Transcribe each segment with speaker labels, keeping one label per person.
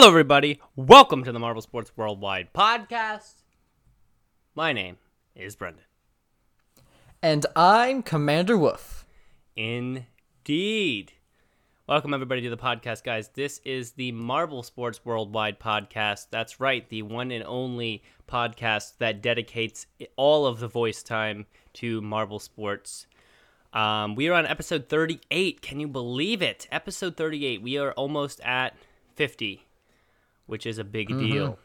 Speaker 1: Hello, everybody. Welcome to the Marble Sports Worldwide podcast. My name is Brendan.
Speaker 2: And I'm Commander Wolf.
Speaker 1: Indeed. Welcome, everybody, to the podcast, guys. This is the Marble Sports Worldwide podcast. That's right, the one and only podcast that dedicates all of the voice time to Marble Sports. Um, we are on episode 38. Can you believe it? Episode 38. We are almost at 50 which is a big deal.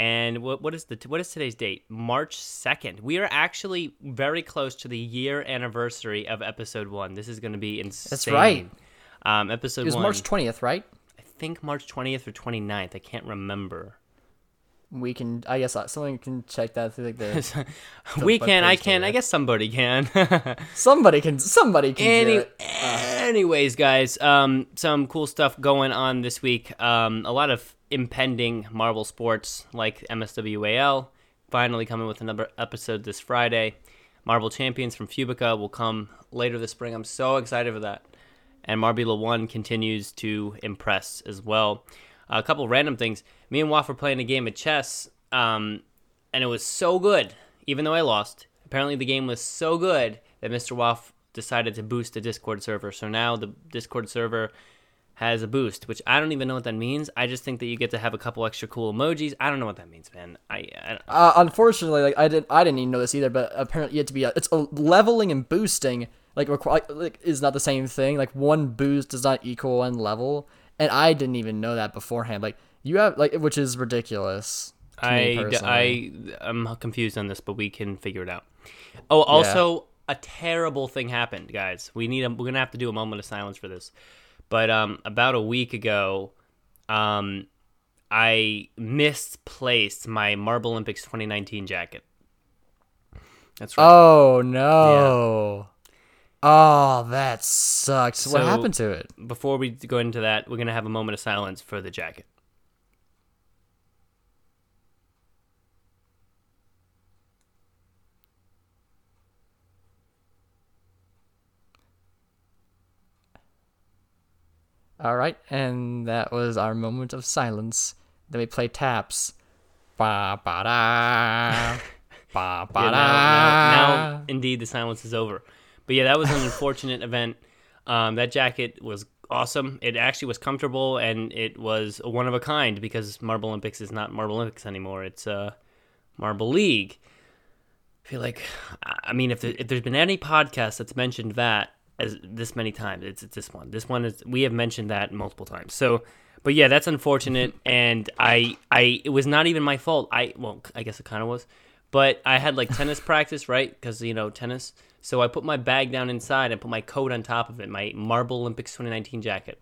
Speaker 1: And what what is the what is today's date? March second. We are actually very close to the year anniversary of episode one. This is going to be insane.
Speaker 2: That's right.
Speaker 1: Um, episode
Speaker 2: It was
Speaker 1: one.
Speaker 2: March 20th, right?
Speaker 1: I think March twentieth or 29th. I can't remember.
Speaker 2: We can, I guess, uh, someone can check that through like the.
Speaker 1: we can. I can. I guess somebody can.
Speaker 2: somebody can, somebody can
Speaker 1: Any,
Speaker 2: do it.
Speaker 1: anyways, guys, um, some cool stuff going on this week. Um, a lot of impending Marble sports like MSWAL finally coming with another episode this Friday. Marvel Champions from Fubica will come later this spring. I'm so excited for that. And Marbula One continues to impress as well. a couple random things. Me and Waff were playing a game of chess, um, and it was so good, even though I lost. Apparently, the game was so good that Mr. Waff decided to boost the Discord server. So now the Discord server has a boost, which I don't even know what that means. I just think that you get to have a couple extra cool emojis. I don't know what that means, man. I, I
Speaker 2: Uh, unfortunately, like I didn't, I didn't even know this either. But apparently, you have to be. A, it's a leveling and boosting. Like, requi- like is not the same thing. Like one boost does not equal one level, and I didn't even know that beforehand. Like you have like, which is ridiculous.
Speaker 1: I. I, I'm confused on this, but we can figure it out. Oh, also, a terrible thing happened, guys. We need a, we're gonna have to do a moment of silence for this. But um, about a week ago, um, I misplaced my Marble Olympics 2019 jacket. That's right.
Speaker 2: Oh no. Oh, that sucks. what happened to it?
Speaker 1: Before we go into that, we're gonna have a moment of silence for the jacket.
Speaker 2: All right, and that was our moment of silence. Then we play taps. Ba ba da. Ba ba
Speaker 1: Yeah,
Speaker 2: da.
Speaker 1: now, now, now, indeed, the silence is over. But yeah, that was an unfortunate event. Um, that jacket was awesome. It actually was comfortable and it was one of a kind because Marble Olympics is not Marble Olympics anymore. It's uh, Marble League. I feel like, I mean, if, there, if there's been any podcast that's mentioned that as this many times, it's, it's this one. This one is we have mentioned that multiple times. So, but yeah, that's unfortunate, and I, I, it was not even my fault. I, well, I guess it kind of was, but I had like tennis practice, right? Because you know tennis. So I put my bag down inside and put my coat on top of it, my Marble Olympics 2019 jacket,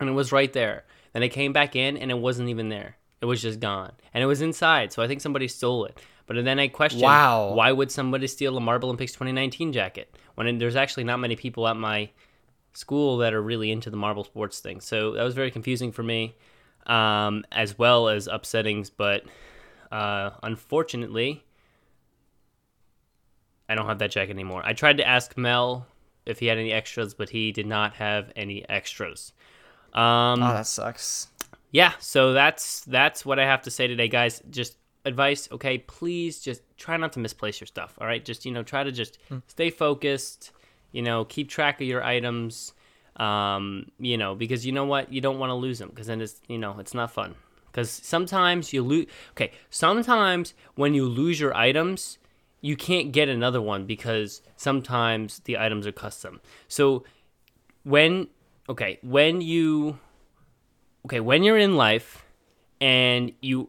Speaker 1: and it was right there. Then I came back in, and it wasn't even there. It was just gone, and it was inside. So I think somebody stole it. But then I questioned,
Speaker 2: Wow.
Speaker 1: why would somebody steal a Marble Olympics 2019 jacket when there's actually not many people at my school that are really into the marble sports thing. So that was very confusing for me, um, as well as upsetting. But uh, unfortunately, I don't have that jacket anymore. I tried to ask Mel if he had any extras, but he did not have any extras. Um,
Speaker 2: Oh, that sucks.
Speaker 1: yeah so that's that's what i have to say today guys just advice okay please just try not to misplace your stuff all right? Just you know try to just stay focused you know keep track of your items um you know because you know what? You don't want to lose them because then it's you know it's not fun. Because sometimes you lose okay sometimes when you lose your items you can't get another one because sometimes the items are custom. So when okay when you okay when you're in life and you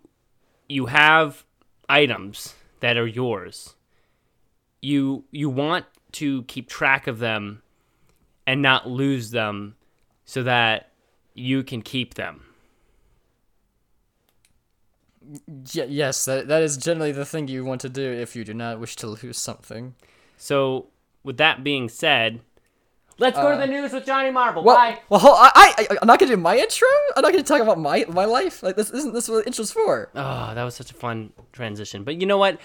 Speaker 1: you have items that are yours you you want to keep track of them and not lose them so that you can keep them.
Speaker 2: Y- yes, that, that is generally the thing you want to do if you do not wish to lose something.
Speaker 1: So, with that being said, let's go to uh, the news with Johnny Marble.
Speaker 2: Well,
Speaker 1: Bye.
Speaker 2: well, hold, I, I, I'm not gonna do my intro. I'm not gonna talk about my my life. Like this isn't this what the intro's for?
Speaker 1: Oh, that was such a fun transition. But you know what?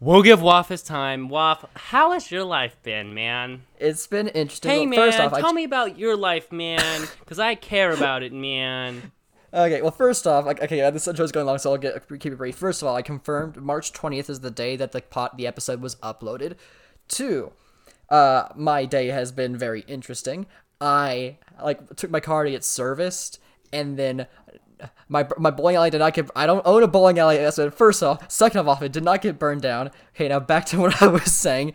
Speaker 1: We'll give Waff his time. Waff, how has your life been, man?
Speaker 2: It's been interesting.
Speaker 1: Hey,
Speaker 2: Well,
Speaker 1: man,
Speaker 2: first off, I
Speaker 1: tell me about your life, man, because I care about it, man.
Speaker 2: Okay, well, first off, like, okay, yeah, this intro is going long, so I'll get keep it brief. First of all, I confirmed March 20th is the day that the pot the episode was uploaded. Two, uh, my day has been very interesting. I like took my car to get serviced, and then my my bowling alley did not get. I don't own a bowling alley. So first off, second off, it did not get burned down. Okay, now back to what I was saying.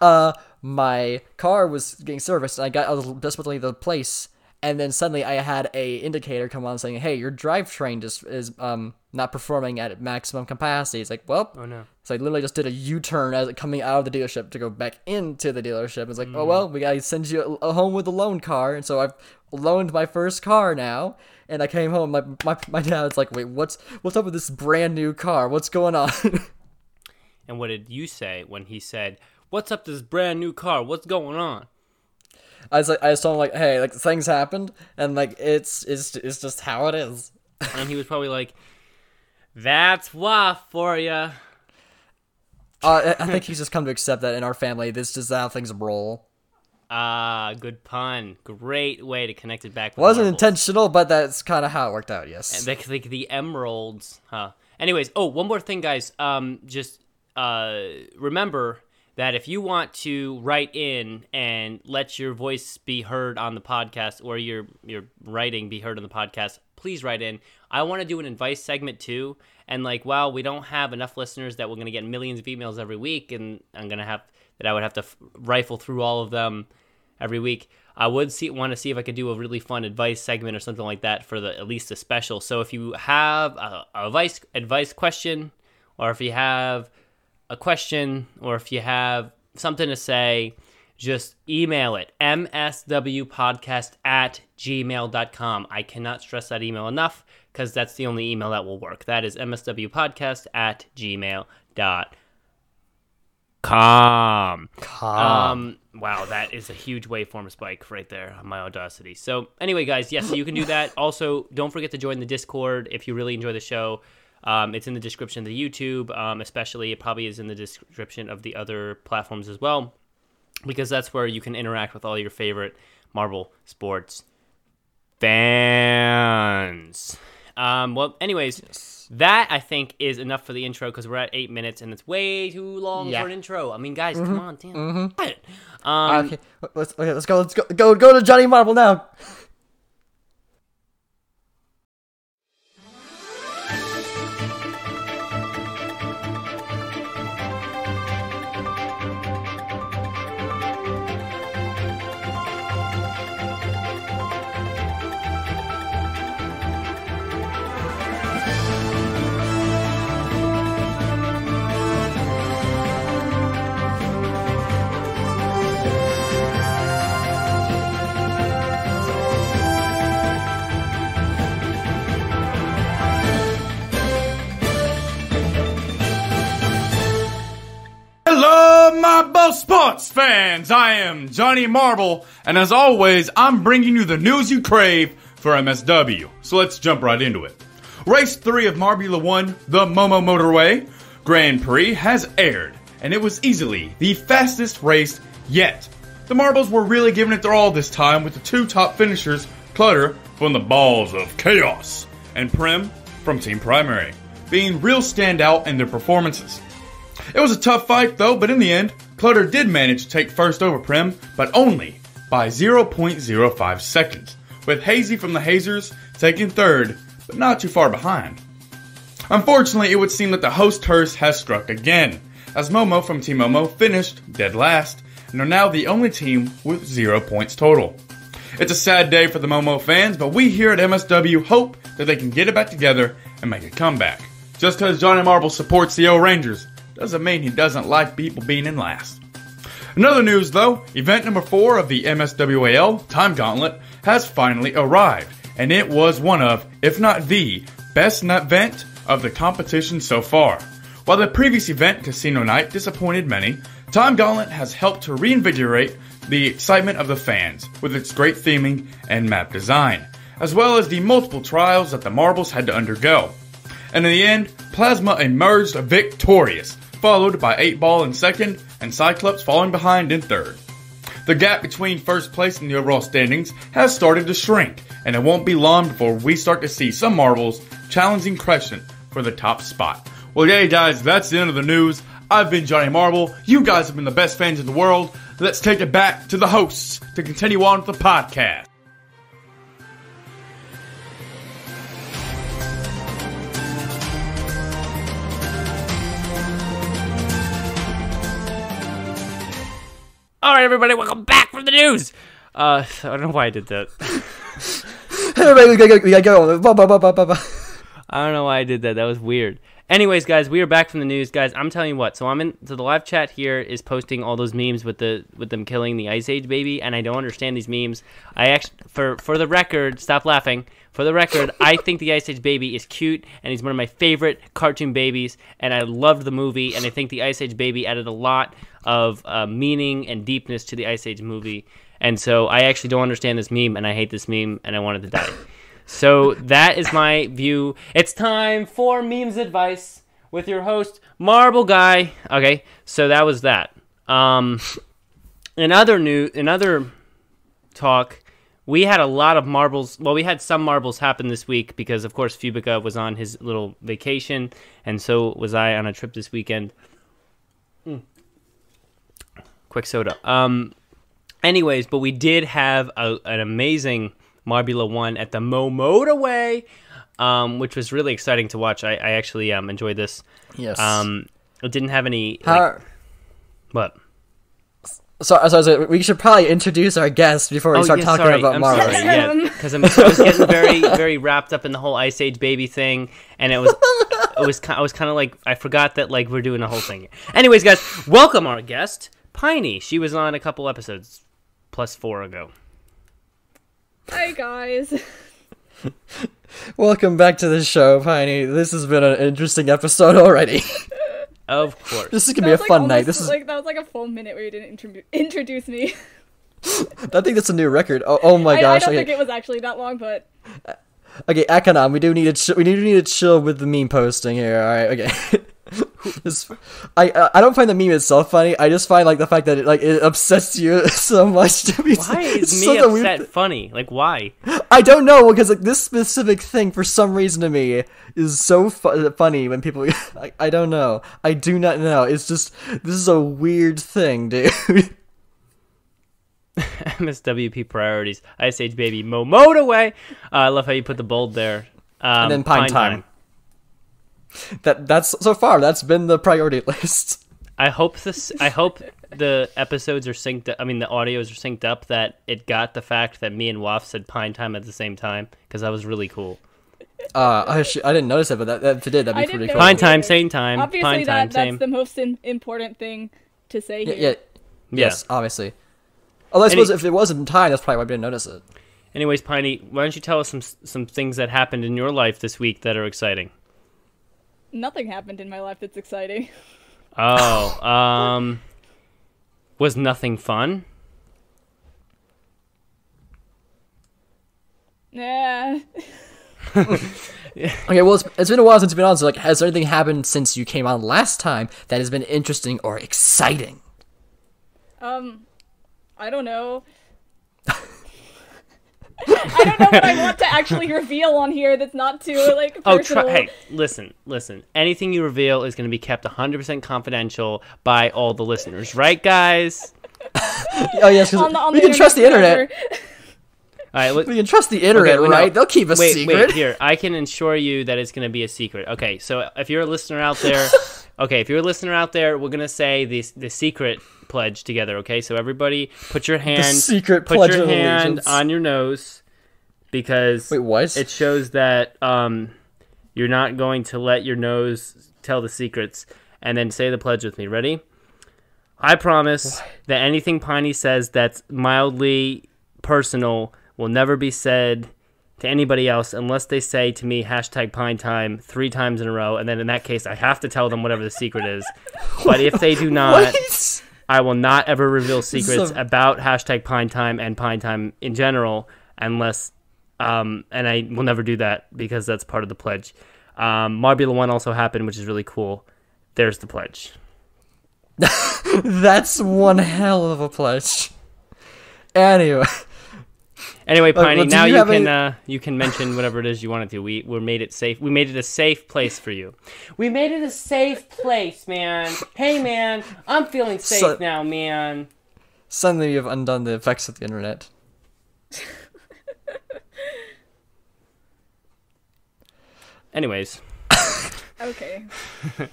Speaker 2: Uh, my car was getting serviced, and I got I was desperately the place and then suddenly I had a indicator come on saying, "Hey, your drivetrain just is um not performing at maximum capacity." It's like, well,
Speaker 1: Oh no.
Speaker 2: so I literally just did a U-turn as coming out of the dealership to go back into the dealership. It's like, oh well, we gotta send you a, a home with a loan car, and so I've loaned my first car now. And I came home, my my my dad's like, wait, what's what's up with this brand new car? What's going on?
Speaker 1: And what did you say when he said, "What's up this brand new car? What's going on?"
Speaker 2: I was like, I just told him like, hey, like things happened, and like it's it's it's just how it is.
Speaker 1: And he was probably like, "That's Waff for you."
Speaker 2: Uh, I think he's just come to accept that in our family, this is how things roll.
Speaker 1: Ah, good pun. Great way to connect it back. With
Speaker 2: Wasn't
Speaker 1: marbles.
Speaker 2: intentional, but that's kind of how it worked out. Yes.
Speaker 1: Like, like the emeralds, huh? Anyways, oh, one more thing, guys. Um, just uh, remember that if you want to write in and let your voice be heard on the podcast or your your writing be heard on the podcast, please write in. I want to do an advice segment too. And like, wow, we don't have enough listeners that we're gonna get millions of emails every week, and I'm gonna have that I would have to rifle through all of them every week. I would see want to see if I could do a really fun advice segment or something like that for the at least a special. So if you have a, a advice advice question, or if you have a question, or if you have something to say, just email it mswpodcast at gmail.com. I cannot stress that email enough because that's the only email that will work. That is mswpodcast at gmail.com. Um, wow, that is a huge waveform spike right there on my Audacity. So, anyway, guys, yes, so you can do that. Also, don't forget to join the Discord if you really enjoy the show. Um, it's in the description of the YouTube, um, especially. It probably is in the description of the other platforms as well, because that's where you can interact with all your favorite Marble sports fans. Um, well, anyways, that I think is enough for the intro because we're at eight minutes and it's way too long
Speaker 2: Yeah.
Speaker 1: for an intro. I mean, guys, come on, damn. Um,
Speaker 2: okay, let's okay, let's go. Let's go. Go go to Johnny Marble now.
Speaker 3: Hello, my Marble Sports fans! I am Johnny Marble, and as always, I'm bringing you the news you crave for MSW. So let's jump right into it. Race 3 of Marbula 1, the Momo Motorway Grand Prix, has aired, and it was easily the fastest race yet. The Marbles were really giving it their all this time with the two top finishers, Clutter from the Balls of Chaos, and Prim from Team Primary, being real standout in their performances. It was a tough fight though, but in the end, Clutter did manage to take first over Prim, but only by 0.05 seconds, with Hazy from the Hazers taking third, but not too far behind. Unfortunately, it would seem that the host hearse has struck again, as Momo from Team Momo finished dead last, and are now the only team with zero points total. It's a sad day for the Momo fans, but we here at MSW hope that they can get it back together and make a comeback. Just because Johnny Marble supports the O'rangers doesn't mean he doesn't like people being in last. Another news though, event number four of the MSWAL Time Gauntlet has finally arrived, and it was one of, if not the, best event of the competition so far. While the previous event, Casino Night, disappointed many, Time Gauntlet has helped to reinvigorate the excitement of the fans with its great theming and map design, as well as the multiple trials that the marbles had to undergo. And in the end, Plasma emerged victorious, followed by 8 Ball in second and Cyclops falling behind in third. The gap between first place and the overall standings has started to shrink, and it won't be long before we start to see some marbles challenging Crescent for the top spot. Well, yeah, guys, that's the end of the news. I've been Johnny Marble. You guys have been the best fans in the world. Let's take it back to the hosts to continue on with the podcast.
Speaker 1: All right, everybody, welcome back from the news. Uh, I don't know why I did that.
Speaker 2: Everybody, we gotta go. We gotta.
Speaker 1: I don't know why I did that. That was weird. Anyways, guys, we are back from the news, guys. I'm telling you what. So I'm in. So the live chat here is posting all those memes with the with them killing the Ice Age baby, and I don't understand these memes. I actually, for for the record, stop laughing. For the record, I think the Ice Age baby is cute, and he's one of my favorite cartoon babies, and I loved the movie, and I think the Ice Age baby added a lot of uh, meaning and deepness to the Ice Age movie. And so I actually don't understand this meme, and I hate this meme, and I wanted to die. So that is my view. It's time for memes advice with your host Marble Guy. Okay, so that was that. Um, in other new, in other talk, we had a lot of marbles. Well, we had some marbles happen this week because, of course, Fubica was on his little vacation, and so was I on a trip this weekend. Quick soda. Um. Anyways, but we did have a, an amazing Marbula one at the Momoda Way, um, which was really exciting to watch. I, I actually um, enjoyed this.
Speaker 2: Yes.
Speaker 1: Um, it didn't have any. Like,
Speaker 2: How,
Speaker 1: what?
Speaker 2: so, so, so we should probably introduce our guest before we start talking about
Speaker 1: Oh, I'm
Speaker 2: Marvel.
Speaker 1: sorry, yeah, because I was getting very, very wrapped up in the whole Ice Age baby thing, and it was, it was, I was kind of like, I forgot that like we're doing a whole thing. Anyways, guys, welcome our guest, Piney. She was on a couple episodes, plus four ago.
Speaker 4: Hi guys.
Speaker 2: Welcome back to the show, Piney. This has been an interesting episode already.
Speaker 1: Of course.
Speaker 2: this is gonna be a
Speaker 4: like,
Speaker 2: fun night. This is.
Speaker 4: like that was like a full minute where you didn't introdu- introduce me.
Speaker 2: I think that's a new record. Oh, oh my
Speaker 4: I, I don't
Speaker 2: okay.
Speaker 4: think it was actually that long, but
Speaker 2: Okay, Akanon, we do need to ch- we need to need to chill with the meme posting here. All right, okay. I I don't find the meme itself funny. I just find like the fact that it like it upsets you so much. To be
Speaker 1: Why is me upset funny? Like why?
Speaker 2: I don't know because like this specific thing for some reason to me is so fu- funny when people. I, I don't know. I do not know. It's just this is a weird thing, dude.
Speaker 1: MSWP priorities. Ice Age baby. Momoda way. Uh, I love how you put the bold there. Um,
Speaker 2: and then Pine, time. That that's so far that's been the priority list.
Speaker 1: I hope this. I hope the episodes are synced. Up, I mean, the audios are synced up. That it got the fact that me and Waff said Pine time at the same time because that was really cool.
Speaker 2: Uh, I, sh- I didn't notice it, but that, that if it did, that'd be
Speaker 4: didn't
Speaker 2: pretty cool.
Speaker 1: Pine time, same time.
Speaker 4: obviously
Speaker 1: Pine time,
Speaker 4: that
Speaker 1: same.
Speaker 4: that's the most in- important thing to say
Speaker 2: Yeah,
Speaker 4: here.
Speaker 2: yeah, yes, obviously. Although I
Speaker 1: Any-
Speaker 2: suppose if it was in time, that's probably why I didn't notice it.
Speaker 1: Anyways, Piney, why don't you tell us some some things that happened in your life this week that are exciting?
Speaker 4: Nothing happened in my life that's exciting.
Speaker 1: Oh, um, was nothing fun?
Speaker 4: Nah.
Speaker 2: Okay, well, it's, it's been a while since you've been on, so like, has anything happened since you came on last time that has been interesting or exciting?
Speaker 4: Um, I don't know. I don't know what I want to actually reveal on here that's not too like
Speaker 1: Oh,
Speaker 4: personal.
Speaker 1: try, hey, listen, listen. Anything you reveal is going to be kept 100% confidential by all the listeners, right, guys?
Speaker 2: Oh yes, 'cause
Speaker 4: on the, on
Speaker 2: we
Speaker 4: the
Speaker 2: can trust the internet.
Speaker 1: All right, look,
Speaker 2: We can trust the internet,
Speaker 1: Okay, wait, no.
Speaker 2: right? They'll keep a
Speaker 1: wait,
Speaker 2: secret.
Speaker 1: wait, here. I can assure you that it's going to be a secret. Okay, so if you're a listener out there, okay, if you're a listener out there, we're going to say the the secret pledge together. Okay, so everybody, put your hand,
Speaker 2: secret
Speaker 1: put
Speaker 2: pledge
Speaker 1: your hand on your nose, because
Speaker 2: Wait, what?
Speaker 1: it shows that um, you're not going to let your nose tell the secrets. And then say the pledge with me. Ready? I promise that anything Piney says that's mildly personal will never be said to anybody else unless they say to me hashtag pine time three times in a row and then in that case i have to tell them whatever the secret is but if they do not
Speaker 2: What?
Speaker 1: I will not ever reveal secrets
Speaker 2: So-
Speaker 1: about hashtag pine time and pine time in general unless um, and i will never do that because that's part of the pledge. Um, marbula one also happened which is really cool. There's the pledge.
Speaker 2: That's one hell of a pledge. Anyway,
Speaker 1: Anyway,
Speaker 2: well,
Speaker 1: Piney,
Speaker 2: do
Speaker 1: now
Speaker 2: you
Speaker 1: you can
Speaker 2: any-
Speaker 1: uh, you can mention whatever it is you wanted to. We we made it safe. We made it a safe place for you. We made it a safe place, man. Hey, man, I'm feeling safe
Speaker 2: So-
Speaker 1: now, man.
Speaker 2: suddenly you've undone the effects of the internet.
Speaker 1: Anyways,
Speaker 4: Okay.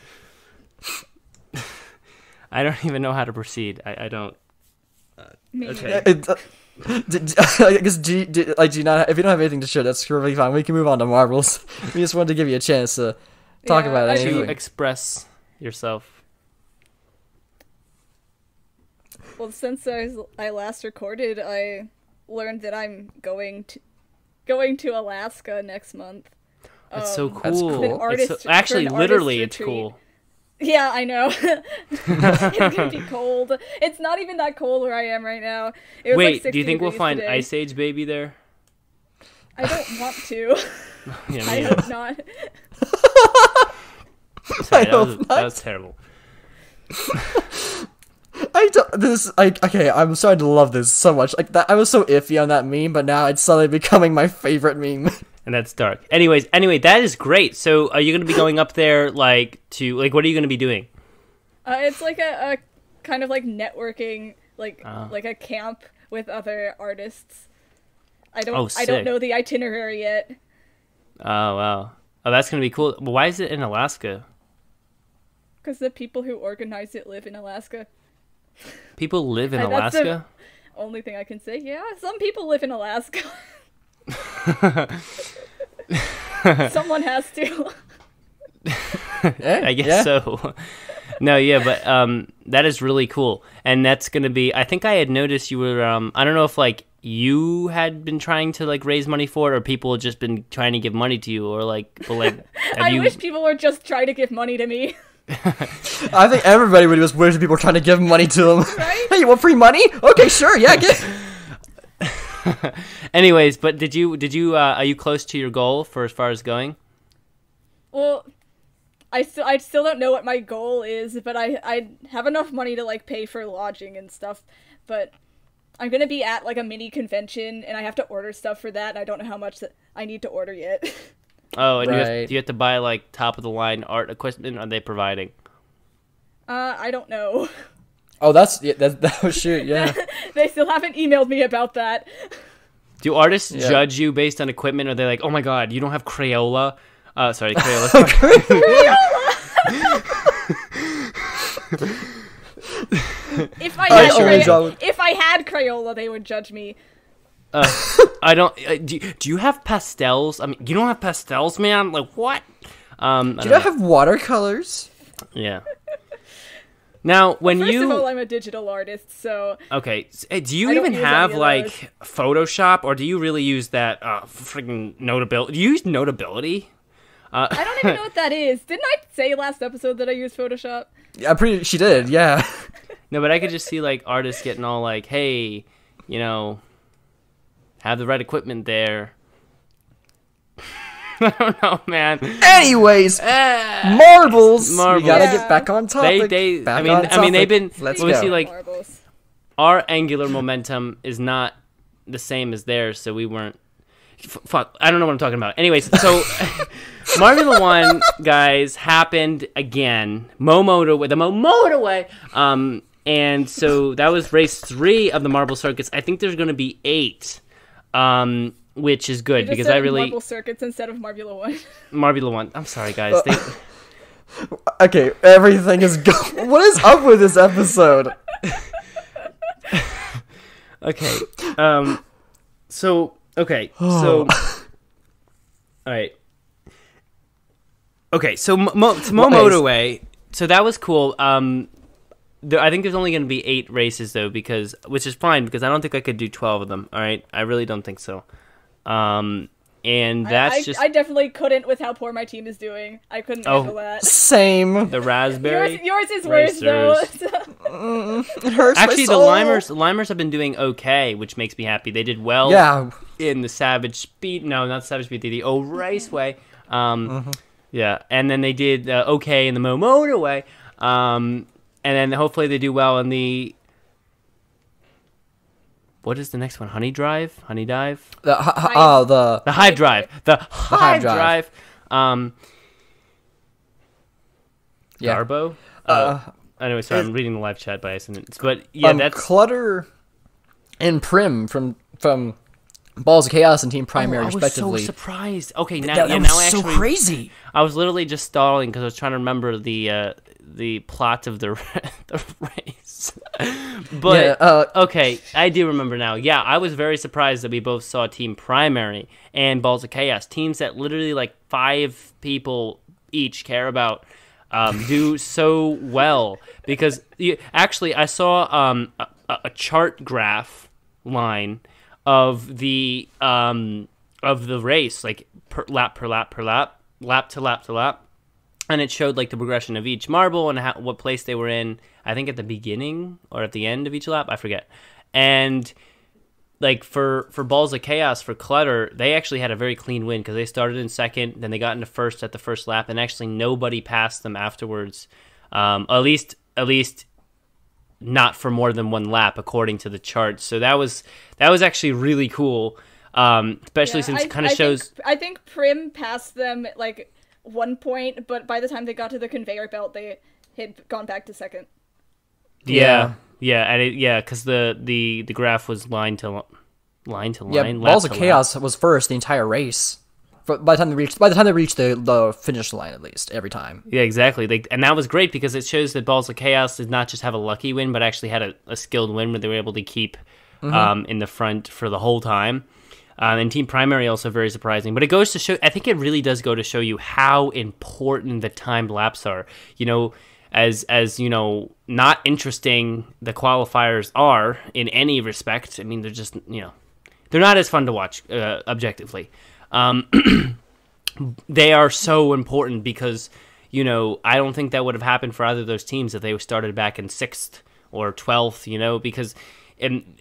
Speaker 1: I don't even know how to proceed. I, I don't.
Speaker 4: Me
Speaker 1: Okay.
Speaker 4: neither.
Speaker 2: It, uh, d- d- I guess do you, do, like do you not if you don't have anything to share that's perfectly fine. We can move on to marbles. we just wanted to give you a chance to talk
Speaker 4: Yeah,
Speaker 2: about
Speaker 4: it.
Speaker 1: To express yourself.
Speaker 4: Well, since I, was, I last recorded, I learned that I'm going to going to Alaska next month.
Speaker 1: That's so
Speaker 4: Um,
Speaker 2: That's
Speaker 1: cool.
Speaker 2: cool.
Speaker 1: It's so-
Speaker 4: Artist-
Speaker 1: actually, literally, it's
Speaker 4: retreat.
Speaker 1: cool.
Speaker 4: Yeah, I know. it's gonna be cold. It's not even that cold where I am right now. It was
Speaker 1: Wait,
Speaker 4: like
Speaker 1: do you think we'll find
Speaker 4: today.
Speaker 1: Ice Age Baby there?
Speaker 4: I don't want to.
Speaker 1: Yeah,
Speaker 4: I
Speaker 1: me
Speaker 4: hope not.
Speaker 1: Sorry, that, was,
Speaker 2: hope
Speaker 1: that was terrible.
Speaker 2: I don't, this I okay. I'm starting to love this so much. Like that, I was so iffy on that meme, but now it's suddenly becoming my favorite meme.
Speaker 1: And that's dark. Anyways, anyway, that is great. So, are you going to be going up there, like to like, what are you going to be doing?
Speaker 4: Uh, it's like a, a kind of like networking, like
Speaker 1: Ah.
Speaker 4: like a camp with other artists. I don't.
Speaker 1: Oh,
Speaker 4: I don't know the itinerary yet.
Speaker 1: Oh wow, oh that's going to be cool. Why is it in Alaska?
Speaker 4: Because the people who organize it live in Alaska.
Speaker 1: People live in
Speaker 4: Uh,
Speaker 1: Alaska.
Speaker 4: Only thing I can say. Yeah, some people live in Alaska. Someone has to.
Speaker 1: I guess so. no, yeah, but um, that is really cool, and that's gonna be. I think I had noticed you were. Um, I don't know if like you had been trying to like raise money for it, or people had just been trying to give money to you, or like, but like, have
Speaker 4: I
Speaker 1: you?
Speaker 4: wish people were just trying to give money to me.
Speaker 2: I think everybody would just wish people were trying to give money to them.
Speaker 4: Right?
Speaker 2: hey, you want free money? Okay, sure, yeah, get.
Speaker 1: Anyways, but did you did you uh, are you close to your goal for as far as going?
Speaker 4: Well, I still I still don't know what my goal is, but I I have enough money to like pay for lodging and stuff. But I'm gonna be at like a mini convention, and I have to order stuff for that. And I don't know how much that I need to order yet.
Speaker 1: Oh, and you, have, do you have to buy like top of the line art equipment? Are they providing?
Speaker 4: uh, I don't know.
Speaker 2: Oh, that's yeah, that, that was shoot, yeah.
Speaker 4: they still haven't emailed me about that.
Speaker 1: Do artists
Speaker 2: Yeah.
Speaker 1: judge you based on equipment? Or are they like, oh my god, you don't have Crayola? Uh, sorry, Crayola.
Speaker 4: If I
Speaker 2: I
Speaker 4: had
Speaker 2: only
Speaker 4: Cray-
Speaker 2: draw-
Speaker 4: if I had Crayola, they would judge me.
Speaker 1: I don't. Uh, do, do you have pastels? I mean, you don't have pastels, man. Like what? Um, I
Speaker 2: Do you not have watercolors?
Speaker 1: yeah. Now, when
Speaker 4: First
Speaker 1: you
Speaker 4: of all, I'm a digital artist, so
Speaker 1: okay, eh, do you
Speaker 4: I
Speaker 1: even have like Photoshop, or do you really use that uh, freaking Notability? Do you use Notability?
Speaker 4: Uh, I don't even know what that is. Didn't I say last episode that I use Photoshop?
Speaker 2: Yeah, I'm pretty. She did, yeah.
Speaker 1: No, but I could just see like artists getting all like, "Hey, you know, have the right equipment there." I don't know, man.
Speaker 2: Anyways, marbles.
Speaker 1: Marbles.
Speaker 2: We gotta
Speaker 4: Yeah.
Speaker 2: get back on
Speaker 1: They,
Speaker 2: topic.
Speaker 1: they.
Speaker 2: back
Speaker 1: I mean,
Speaker 2: on
Speaker 1: I mean, they've been.
Speaker 2: Let's go.
Speaker 1: see like
Speaker 4: Marbles.
Speaker 1: our angular momentum is not the same as theirs, so we weren't. F- fuck, I don't know what I'm talking about. Anyways, so Marbula One guys happened again. Mo motorway, the Mo motorway. Um, and so that was race three of the Marble Circuits. I think there's going to be eight, um, which is good because I really
Speaker 4: Marble circuits instead of Marbula one.
Speaker 1: Marbula One. I'm sorry, guys. They,
Speaker 2: Okay, everything is go. what is up with this episode?
Speaker 1: Okay. Um. So okay. So. All right. Okay. So Mo, Mo, to Mo Motorway. So that was cool. Um. there, I think there's only going to be eight races though, because which is fine because I don't think I could do twelve of them. All right, I really don't think so. Um, and that's
Speaker 4: I, I,
Speaker 1: just
Speaker 4: I definitely couldn't with how poor my team is doing. I couldn't
Speaker 1: Oh.
Speaker 4: handle that.
Speaker 2: Same.
Speaker 1: the raspberry.
Speaker 4: Yours, yours is worse though.
Speaker 2: It hurts.
Speaker 1: Actually, the
Speaker 2: soul.
Speaker 1: limers, the limers have been doing okay, which makes me happy. They did well.
Speaker 2: Yeah.
Speaker 1: in the Savage Speed. No, not Savage Speed. The O'raceway. Um, Yeah, and then they did uh, okay in the Mo Motorway. Um, and then hopefully they do well in the. What is the next one? Honey Drive, Honey Dive,
Speaker 2: The, h- h- oh, the
Speaker 1: the Hive Drive, the Hive,
Speaker 2: Hive
Speaker 1: Drive.
Speaker 2: Drive.
Speaker 1: Um,
Speaker 2: yeah.
Speaker 1: Garbo. Uh, anyway, sorry, I'm reading the live chat by accident. But yeah,
Speaker 2: um,
Speaker 1: that's
Speaker 2: Clutter and Prim from from Balls of Chaos and Team Primary,
Speaker 1: Oh, I was
Speaker 2: respectively.
Speaker 1: so surprised. Okay, now,
Speaker 2: that,
Speaker 1: yeah,
Speaker 2: that
Speaker 1: now
Speaker 2: was
Speaker 1: I
Speaker 2: so
Speaker 1: actually,
Speaker 2: crazy.
Speaker 1: I was literally just stalling because I was trying to remember the uh, the plot of the the race. but
Speaker 2: Yeah, uh,
Speaker 1: okay, I do remember now. Yeah, I was very surprised that we both saw Team Primary and Balls of Chaos, teams that literally like five people each care about. Um, do so well because you, actually I saw um, a, a chart graph line of the um, of the race like per lap per lap per lap lap to lap to lap and it showed like the progression of each marble and how, what place they were in i think at the beginning or at the end of each lap i forget and like for for balls of chaos for clutter they actually had a very clean win because they started in second then they got into first at the first lap and actually nobody passed them afterwards um, at least at least not for more than one lap according to the charts. so that was that was actually really cool um, especially
Speaker 4: Yeah,
Speaker 1: since it kind of shows
Speaker 4: Think, I think Prim passed them like one point, but by the time they got to the conveyor belt, they had gone back to second.
Speaker 1: Yeah,
Speaker 2: Yeah.
Speaker 1: yeah, and it, yeah, because the the the graph was line to li- line to
Speaker 2: Yeah,
Speaker 1: line. lap
Speaker 2: Balls of
Speaker 1: to lap.
Speaker 2: Chaos was first the entire race. For, by the time they reached, by the time they reached the, the finish line, at least every time.
Speaker 1: Yeah, exactly. Like, and that was great because it shows that Balls of Chaos did not just have a lucky win, but actually had a, a skilled win where they were able to keep um, in the front for the whole time. Um, and Team Primary also very surprising, but it goes to show. I think it really does go to show you how important the time laps are. You know, as as you know, not interesting the qualifiers are in any respect. I mean, they're just you know, they're not as fun to watch uh, objectively. Um, they are so important because you know I don't think that would have happened for either of those teams if they started back in sixth or twelfth. You know because in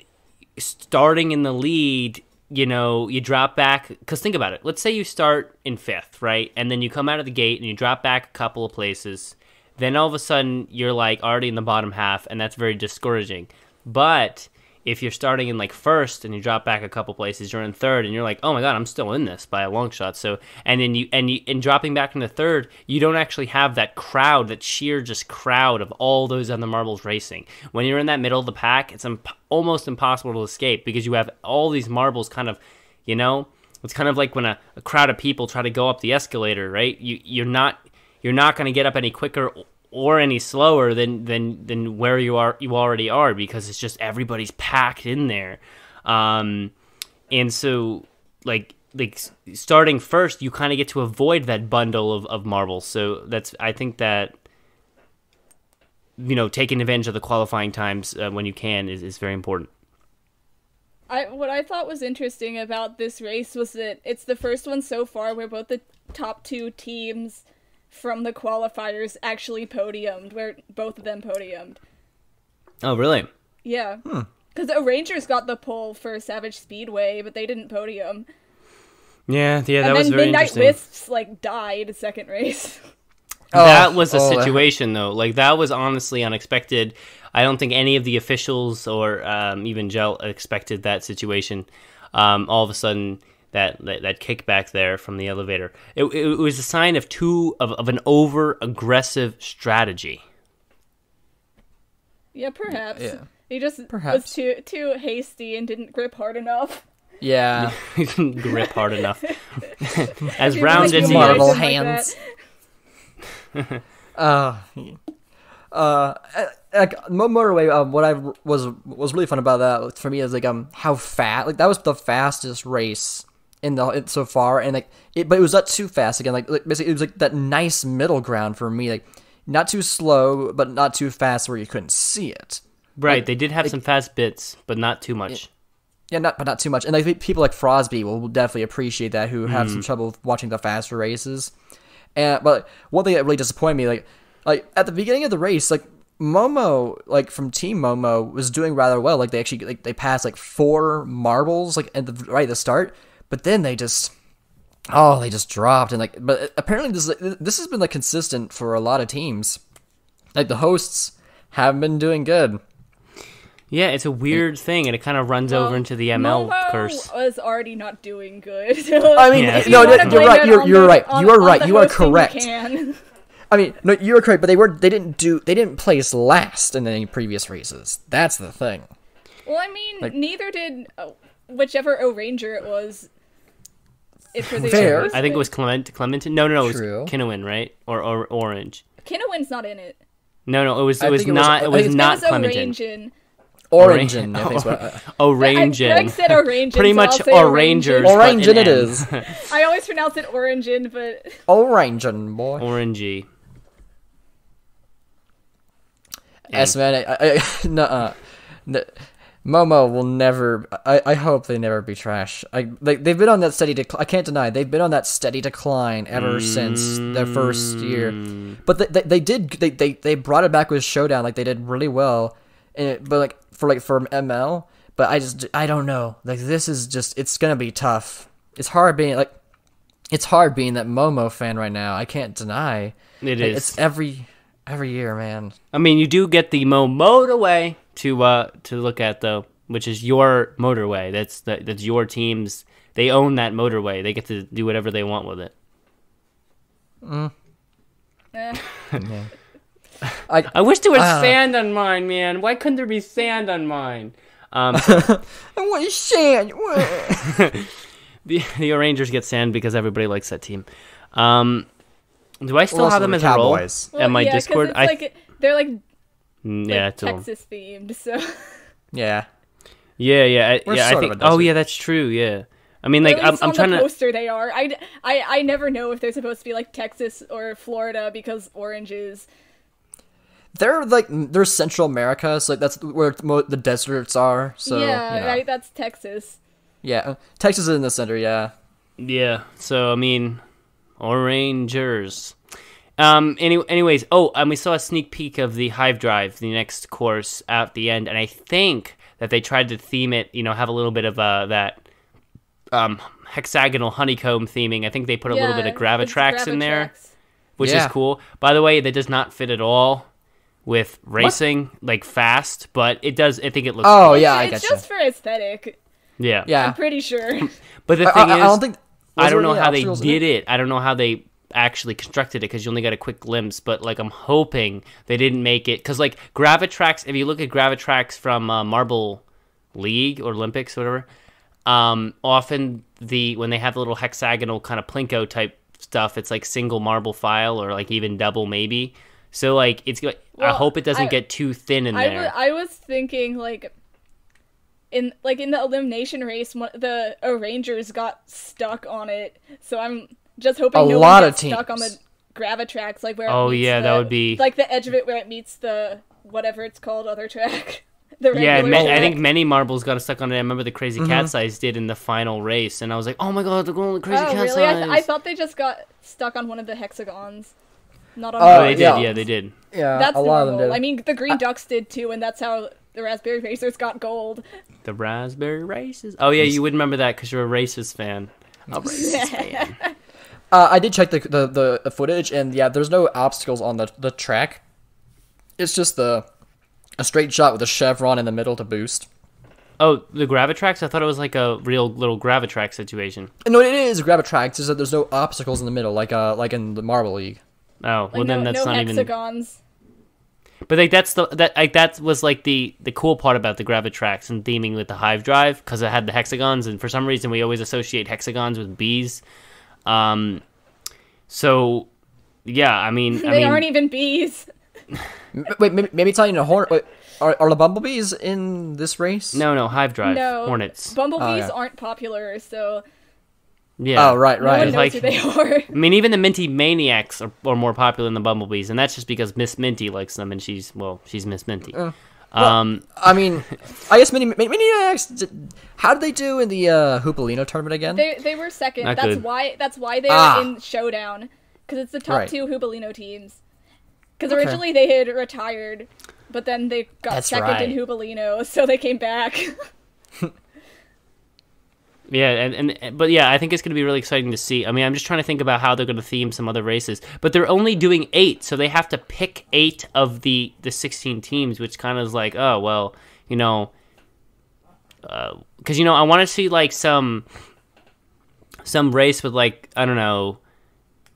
Speaker 1: starting in the lead, you know you drop back because think about it. Let's say you start in fifth, right, and then you come out of the gate and you drop back a couple of places. Then all of a sudden you're like already in the bottom half, and that's very discouraging. But if you're starting in like first and you drop back a couple places, you're in third, and you're like, oh my god, I'm still in this by a long shot. So and then you and you in dropping back into third, you don't actually have that crowd, that sheer just crowd of all those other marbles racing. When you're in that middle of the pack, it's imp- almost impossible to escape because you have all these marbles kind of, you know, it's kind of like when a, a crowd of people try to go up the escalator, right? You you're not you're not going to get up any quicker or any slower than than than where you are you already are because it's just everybody's packed in there. Um and so like like starting first you kind of get to avoid that bundle of, of marbles. So that's i think that you know taking advantage of the qualifying times uh, when you can is, is very important.
Speaker 4: I what I thought was interesting about this race was that it's the first one so far where both the top two teams from the qualifiers actually podiumed, where both of them podiumed.
Speaker 1: oh really
Speaker 4: Yeah. Because the Rangers got the pole for Savage Speedway, but they didn't podium.
Speaker 1: yeah yeah that
Speaker 4: and
Speaker 1: was
Speaker 4: then
Speaker 1: very
Speaker 4: Midnight
Speaker 1: interesting
Speaker 4: Wisps like died second race.
Speaker 1: that was a
Speaker 2: oh, that-
Speaker 1: situation though like that was honestly unexpected i don't think any of the officials or um, even Jelle expected that situation um, all of a sudden that, that that kickback there from the elevator it, it was a sign of too of, of an over aggressive strategy
Speaker 4: yeah, perhaps.
Speaker 2: Yeah.
Speaker 4: He just was
Speaker 2: Perhaps.
Speaker 4: too too hasty and didn't grip hard enough.
Speaker 2: Yeah.
Speaker 1: He didn't grip hard enough as round
Speaker 4: really
Speaker 1: as he
Speaker 2: Marvel
Speaker 1: is
Speaker 4: like
Speaker 2: hands. Uh, uh, like Mo- motorway. Um, what I was was really fun about that for me is like um how fast like that was the fastest race in the so far, and like it, but it was not too fast again. Like, like basically it was like that nice middle ground for me. Like not too slow, but not too fast where you couldn't see it.
Speaker 1: Right, they did have some fast bits, but not too much.
Speaker 2: Yeah, not but not too much. And like people like Frosby will definitely appreciate that who have some mm. trouble watching the faster races. And but one thing that really disappointed me, like like at the beginning of the race, like Momo, like from Team Momo, was doing rather well. Like they actually like they passed like four marbles like at the right at the start, but then they just oh they just dropped and like but apparently this this has been like consistent for a lot of teams. Like the hosts haven't been doing good.
Speaker 1: Yeah, it's a weird thing, and it kind of runs over into the ML
Speaker 4: Momo
Speaker 1: curse.
Speaker 4: was already not doing good.
Speaker 2: I mean,
Speaker 1: Yeah,
Speaker 4: If you
Speaker 2: no, you're right. You're you're
Speaker 4: the-
Speaker 2: right.
Speaker 4: on-
Speaker 2: You are right. You are correct.
Speaker 4: can.
Speaker 2: I mean, no, you're correct, but they were they didn't do they didn't place last in any previous races. That's the thing.
Speaker 4: Well, I mean, neither did uh, whichever O'ranger it was. If for the
Speaker 2: Fair.
Speaker 1: I think it was Clement Clementon. No, no, no, it
Speaker 2: True.
Speaker 1: was Kinnowin, right? Or, or Orange.
Speaker 4: Kinnowin's not in it.
Speaker 1: No, no, it was
Speaker 2: I
Speaker 1: it was
Speaker 2: think it was-
Speaker 1: not
Speaker 2: I
Speaker 1: it was
Speaker 2: think
Speaker 4: It
Speaker 1: not
Speaker 4: was
Speaker 1: Clementon.
Speaker 4: Orangin.
Speaker 2: I think is what. Uh,
Speaker 1: Orange.
Speaker 4: Greg said Orangin.
Speaker 1: Pretty
Speaker 4: so
Speaker 1: much
Speaker 4: I'll say
Speaker 1: Orangers.
Speaker 4: Orangin.
Speaker 1: but
Speaker 2: Orange
Speaker 1: an
Speaker 2: it
Speaker 1: N.
Speaker 2: is.
Speaker 4: I always pronounce it Orangin, but
Speaker 2: Orange boy.
Speaker 1: Orangey.
Speaker 2: Yes, man. I, I, nuh-uh. N- Momo will never. I, I hope they never be trash. I they, they've been on that steady. Dec- I can't deny they've been on that steady decline ever since their first year. Mm. But they, they, they did they, they they brought it back with Showdown. Like they did really well. And it, but like for like for ML. But I just I don't know. Like this is just it's gonna be tough. It's hard being like. It's hard being that Momo fan right now. I can't deny.
Speaker 1: It
Speaker 2: Like,
Speaker 1: is.
Speaker 2: It's every every year, man.
Speaker 1: I mean, you do get the Mo motorway to uh to look at though, which is your motorway. That's the, that's your team's. They own that motorway. They get to do whatever they want with it.
Speaker 4: eh.
Speaker 2: I
Speaker 1: I wish there was
Speaker 2: Ah.
Speaker 1: sand on mine, man. Why couldn't there be sand on mine? Um,
Speaker 2: I want sand.
Speaker 1: the the Rangers get sand because everybody likes that team. Um, do I still
Speaker 2: also
Speaker 1: have them
Speaker 2: the
Speaker 1: as a role
Speaker 2: Cowboys.
Speaker 1: at my
Speaker 4: yeah, 'cause
Speaker 1: Discord?
Speaker 4: It's
Speaker 1: I
Speaker 4: like they're like,
Speaker 1: Mm,
Speaker 4: like
Speaker 1: yeah, it's all-
Speaker 4: Texas themed, so
Speaker 2: Yeah.
Speaker 1: yeah, yeah, I, yeah. I think. Oh yeah, that's true. Yeah. I mean, like I'm, I'm trying
Speaker 4: the
Speaker 1: to.
Speaker 4: poster they are. I, I, I never know if they're supposed to be like Texas or Florida because oranges.
Speaker 2: They're like they're Central America, so like that's where mo- the deserts are. So
Speaker 4: yeah,
Speaker 2: you know.
Speaker 4: right. That's Texas.
Speaker 2: Yeah, Texas is in the center. Yeah.
Speaker 1: Yeah. So I mean, Orangers. Um. Any, anyways, oh, and we saw a sneak peek of the Hive Drive, the next course at the end, and I think that they tried to theme it. You know, have a little bit of uh that um hexagonal honeycomb theming. I think they put a little bit of
Speaker 4: Yeah, it's
Speaker 1: gravitrax in there, which
Speaker 2: Yeah.
Speaker 1: is cool. By the way, that does not fit at all with racing like fast, but it does. I think it looks.
Speaker 2: Oh
Speaker 1: cool.
Speaker 2: yeah, I
Speaker 4: it's
Speaker 2: get you.
Speaker 4: just for aesthetic.
Speaker 1: yeah,
Speaker 2: Yeah.
Speaker 4: I'm pretty sure.
Speaker 1: But the thing
Speaker 2: I,
Speaker 1: is,
Speaker 2: I don't think. was
Speaker 1: I don't know
Speaker 2: any
Speaker 1: how they
Speaker 2: obstacles in
Speaker 1: did it. I don't know how they actually constructed it because you only got a quick glimpse. But like, I'm hoping they didn't make it because like Gravitrax. If you look at Gravitrax from uh, Marble League or Olympics, or whatever, um, often the when they have the little hexagonal kind of plinko type stuff, it's like single marble file or like even double maybe. So like, it's. I hope it doesn't
Speaker 4: I-
Speaker 1: get too thin in
Speaker 4: I
Speaker 1: there.
Speaker 4: I was thinking like in like in the elimination race, one, the uh, Rangers got stuck on it. So I'm just hoping
Speaker 2: A
Speaker 4: no
Speaker 2: lot
Speaker 4: one
Speaker 2: of
Speaker 4: gets stuck on the
Speaker 2: teams.
Speaker 4: gravitrax, like where.
Speaker 1: Oh,
Speaker 4: meets
Speaker 1: yeah, that would be-
Speaker 4: like the edge of it where it meets the whatever it's called other track.
Speaker 1: Yeah,
Speaker 4: regular
Speaker 1: ma- I think many marbles got stuck on it. I remember the crazy
Speaker 2: Mm-hmm.
Speaker 1: cat size did in the final race, and I was like, "Oh my god, they're going to crazy
Speaker 4: Oh
Speaker 1: cat
Speaker 4: really? I,
Speaker 1: size!"
Speaker 4: th- I thought they just got stuck on one of the hexagons, not on.
Speaker 2: Oh,
Speaker 1: oh,
Speaker 4: the
Speaker 1: they did.
Speaker 2: yeah.
Speaker 1: Yeah, they did.
Speaker 2: Yeah,
Speaker 4: That's
Speaker 2: a lot of them
Speaker 4: normal.
Speaker 2: did.
Speaker 4: I mean, the Green Ducks did too, and that's how the Raspberry Racers got gold.
Speaker 1: The raspberry races. Oh yeah, you would remember that because you're a racist fan. A racist fan.
Speaker 2: Uh, I did check the, the the footage, and yeah, there's no obstacles on the the track. It's just the a straight shot with a chevron in the middle to boost.
Speaker 1: Oh, the Gravitrax. I thought it was like a real little Gravitrax situation.
Speaker 2: No, it is Gravitrax. It's just that there's no obstacles in the middle, like uh like in the Marble League.
Speaker 1: Oh, well
Speaker 4: Like,
Speaker 1: then
Speaker 4: no,
Speaker 1: that's
Speaker 4: no
Speaker 1: not even.
Speaker 4: hexagons.
Speaker 1: But like that's the that like that was like the the cool part about the Gravitrax and theming with the Hive Drive because it had the hexagons, and for some reason we always associate hexagons with bees. Um, so yeah, I mean, I
Speaker 4: They
Speaker 1: mean,
Speaker 4: aren't even bees.
Speaker 2: Wait, maybe, maybe it's not even a horn. Wait, are are the bumblebees in this race?
Speaker 1: no, no, Hive Drive,
Speaker 4: No,
Speaker 1: Hornets.
Speaker 4: Bumblebees
Speaker 2: Oh, yeah.
Speaker 4: aren't popular, so
Speaker 1: Yeah.
Speaker 2: Oh, right,
Speaker 4: No one
Speaker 2: right.
Speaker 4: knows
Speaker 1: Like-
Speaker 4: who they are.
Speaker 1: I mean, even the Minty Maniacs are, are more popular than the Bumblebees, and that's just because Miss Minty likes them, and she's well, she's Miss Minty. Um,
Speaker 2: I mean, I guess mini mini Maniacs. did- How did they do in the uh, Hubelino tournament again?
Speaker 4: They they were second.
Speaker 1: Not
Speaker 4: that's
Speaker 1: good.
Speaker 4: why that's why they
Speaker 2: Ah.
Speaker 4: were in showdown because it's the top
Speaker 2: Right.
Speaker 4: two Hubelino teams. Because
Speaker 2: Okay.
Speaker 4: originally they had retired, but then they got
Speaker 2: That's
Speaker 4: second in
Speaker 2: right.
Speaker 4: So they came back.
Speaker 1: yeah, and, and but yeah, I think it's going to be really exciting to see. I mean, I'm just trying to think about how they're going to theme some other races, but they're only doing eight, so they have to pick eight of the the 16 teams, which kind of is like, oh well, you know, uh, because you know, I want to see like some some race with like I don't know,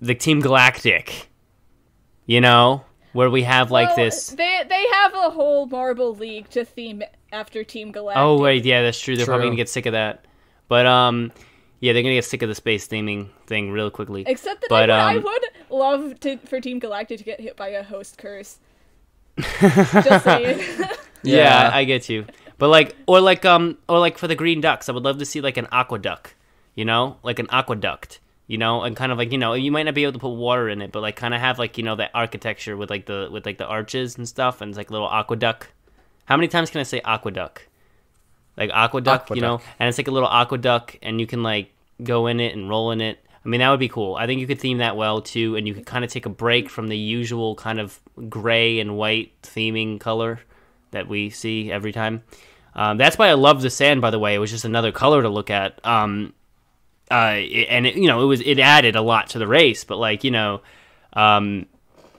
Speaker 1: the Team Galactic, you know, where we have like
Speaker 4: Well,
Speaker 1: this.
Speaker 4: They they have a whole Marble League to theme after Team oh, Galactic.
Speaker 1: Oh wait, yeah, that's true. They're probably gonna get sick of that. But um, yeah, they're gonna get sick of the space theming thing real quickly.
Speaker 4: Except that
Speaker 1: But,
Speaker 4: I, would,
Speaker 1: um,
Speaker 4: I would love to for Team Galactic to get hit by a host curse. Just saying.
Speaker 1: yeah,
Speaker 2: Yeah.
Speaker 1: I, I get you. But like, or like um, or like for the green ducks, I would love to see like an aqueduct. You know, like an aqueduct. You know, and kind of like you know, you might not be able to put water in it, but like kind of have like you know that architecture with like the with like the arches and stuff, and it's like little aqueduct. How many times can I say aqueduct? Like aqueduct, you know, and it's like a little aqueduct, and you can like go in it and roll in it. I mean, that would be cool. I think you could theme that well too, and you could kind of take a break from the usual kind of gray and white theming color that we see every time. Um, that's why I love the sand. By the way, it was just another color to look at. Um, uh, it- and it, you know, it was it added a lot to the race, but like you know, um,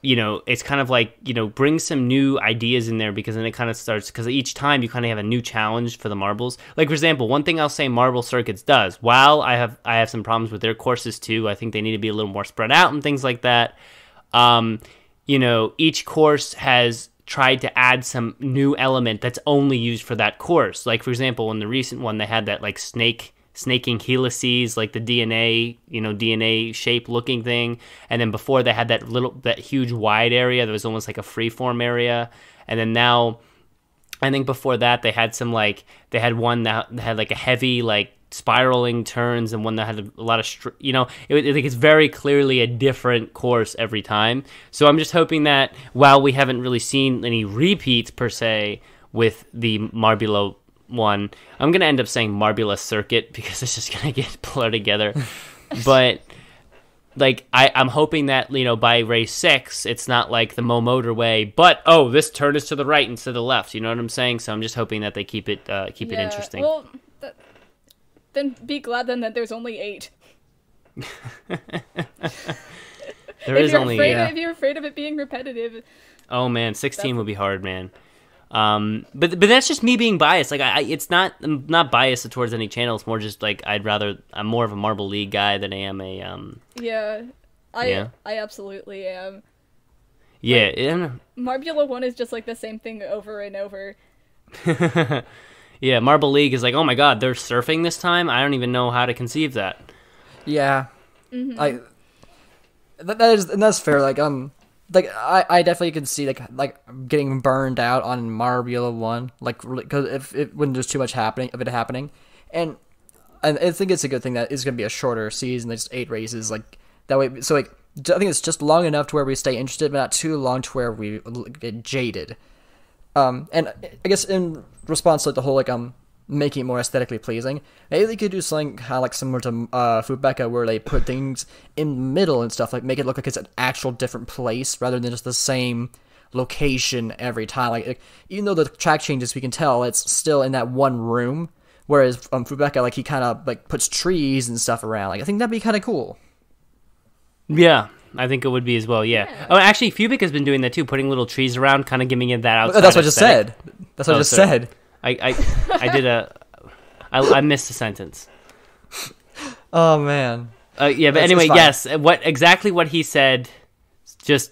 Speaker 1: you know, it's kind of like you know, bring some new ideas in there because then it kind of starts because each time you kind of have a new challenge for the marbles. Like for example, one thing I'll say Marble Circuits does. While I have I have some problems with their courses too. I think they need to be a little more spread out and things like that. Um, you know, each course has tried to add some new element that's only used for that course. Like for example, in the recent one, they had that like snake snaking helices, like the DNA, you know, DNA shape looking thing. And then before they had that little that huge wide area that was almost like a freeform area. And then now I think before that they had some like they had one that had like a heavy like spiraling turns and one that had a lot of str- you know it, it's very clearly a different course every time. So I'm just hoping that while we haven't really seen any repeats per se with the Marbula one, I'm gonna end up saying Marbula Circuit because it's just gonna get blurred together. but like I, I'm hoping that you know by race six, it's not like the Momotorway, but oh, this turn is to the right instead of the left. You know what I'm saying? So I'm just hoping that they keep it uh, keep it interesting.
Speaker 4: Well, th- then be glad then that there's only eight.
Speaker 1: there
Speaker 4: if
Speaker 1: is
Speaker 4: you're
Speaker 1: only
Speaker 4: afraid,
Speaker 2: yeah.
Speaker 4: if you're afraid of it being repetitive,
Speaker 1: oh man, 16 would be hard, man. Um, but but that's just me being biased. Like I, I it's not I'm not biased towards any channel. It's more just like I'd rather I'm more of a Marble League guy than I am a um
Speaker 4: yeah, I
Speaker 1: Yeah.
Speaker 4: I absolutely am.
Speaker 1: yeah. and-
Speaker 4: Marbula one is just like the same thing over and over.
Speaker 1: Yeah, Marble League is like, oh my god, they're surfing this time. I don't even know how to conceive that.
Speaker 2: Yeah, I that, that is and that's fair. Like um, like I, I definitely can see like like getting burned out on Marbula one, like because if it when there's too much happening of it happening, and and I think it's a good thing that it's gonna be a shorter season, just eight races, like that way. So like I think it's just long enough to where we stay interested, but not too long to where we get jaded. Um, and I guess in response to like, the whole like um making it more aesthetically pleasing, maybe they could do something kind of like similar to uh Fubeca, where they put things in the middle and stuff, like make it look like it's an actual different place rather than just the same location every time. Like, like, even though the track changes, we can tell it's still in that one room. Whereas um Fubeca, like he kind of like puts trees and stuff around. Like I think that'd be kind of cool.
Speaker 1: Yeah, I think it would be as well. Yeah. Oh, actually, Fubic has been doing that too, putting little trees around, kind of giving it that outside.
Speaker 2: That's what I just said. That's what
Speaker 1: Oh,
Speaker 2: I just
Speaker 1: sorry.
Speaker 2: said.
Speaker 1: I, I, I did a, I, I missed a sentence.
Speaker 2: Oh man.
Speaker 1: Uh, yeah, but
Speaker 2: it's
Speaker 1: anyway, yes, uh, what exactly what he said. Just,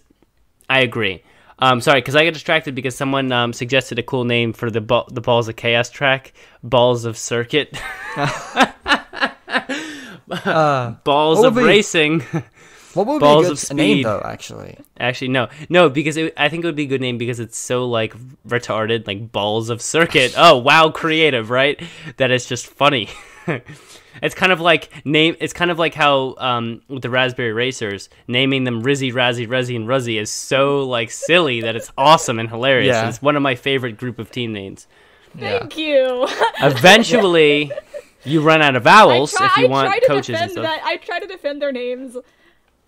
Speaker 1: I agree. Um, sorry, because I got distracted because someone um, suggested a cool name for the ball, the balls of chaos track, balls of circuit, balls of
Speaker 2: be-
Speaker 1: racing.
Speaker 2: What would
Speaker 1: Balls
Speaker 2: be a
Speaker 1: of
Speaker 2: good name though? Actually.
Speaker 1: Actually, no, no, because it, I think it would be a good name because it's so like retarded, like balls of circuit. Oh, wow, creative, right? That it's just funny. It's kind of like name. It's kind of like how um, with the Raspberry Racers, naming them Rizzy, Razzie, Rezzy, and Ruzzy is so like silly that it's awesome and hilarious.
Speaker 2: Yeah.
Speaker 1: It's one of my favorite group of team names.
Speaker 4: Thank you.
Speaker 1: Eventually, you run out of vowels
Speaker 4: try,
Speaker 1: if you
Speaker 4: I
Speaker 1: want
Speaker 4: try to
Speaker 1: coaches and stuff.
Speaker 4: that. I try to defend their names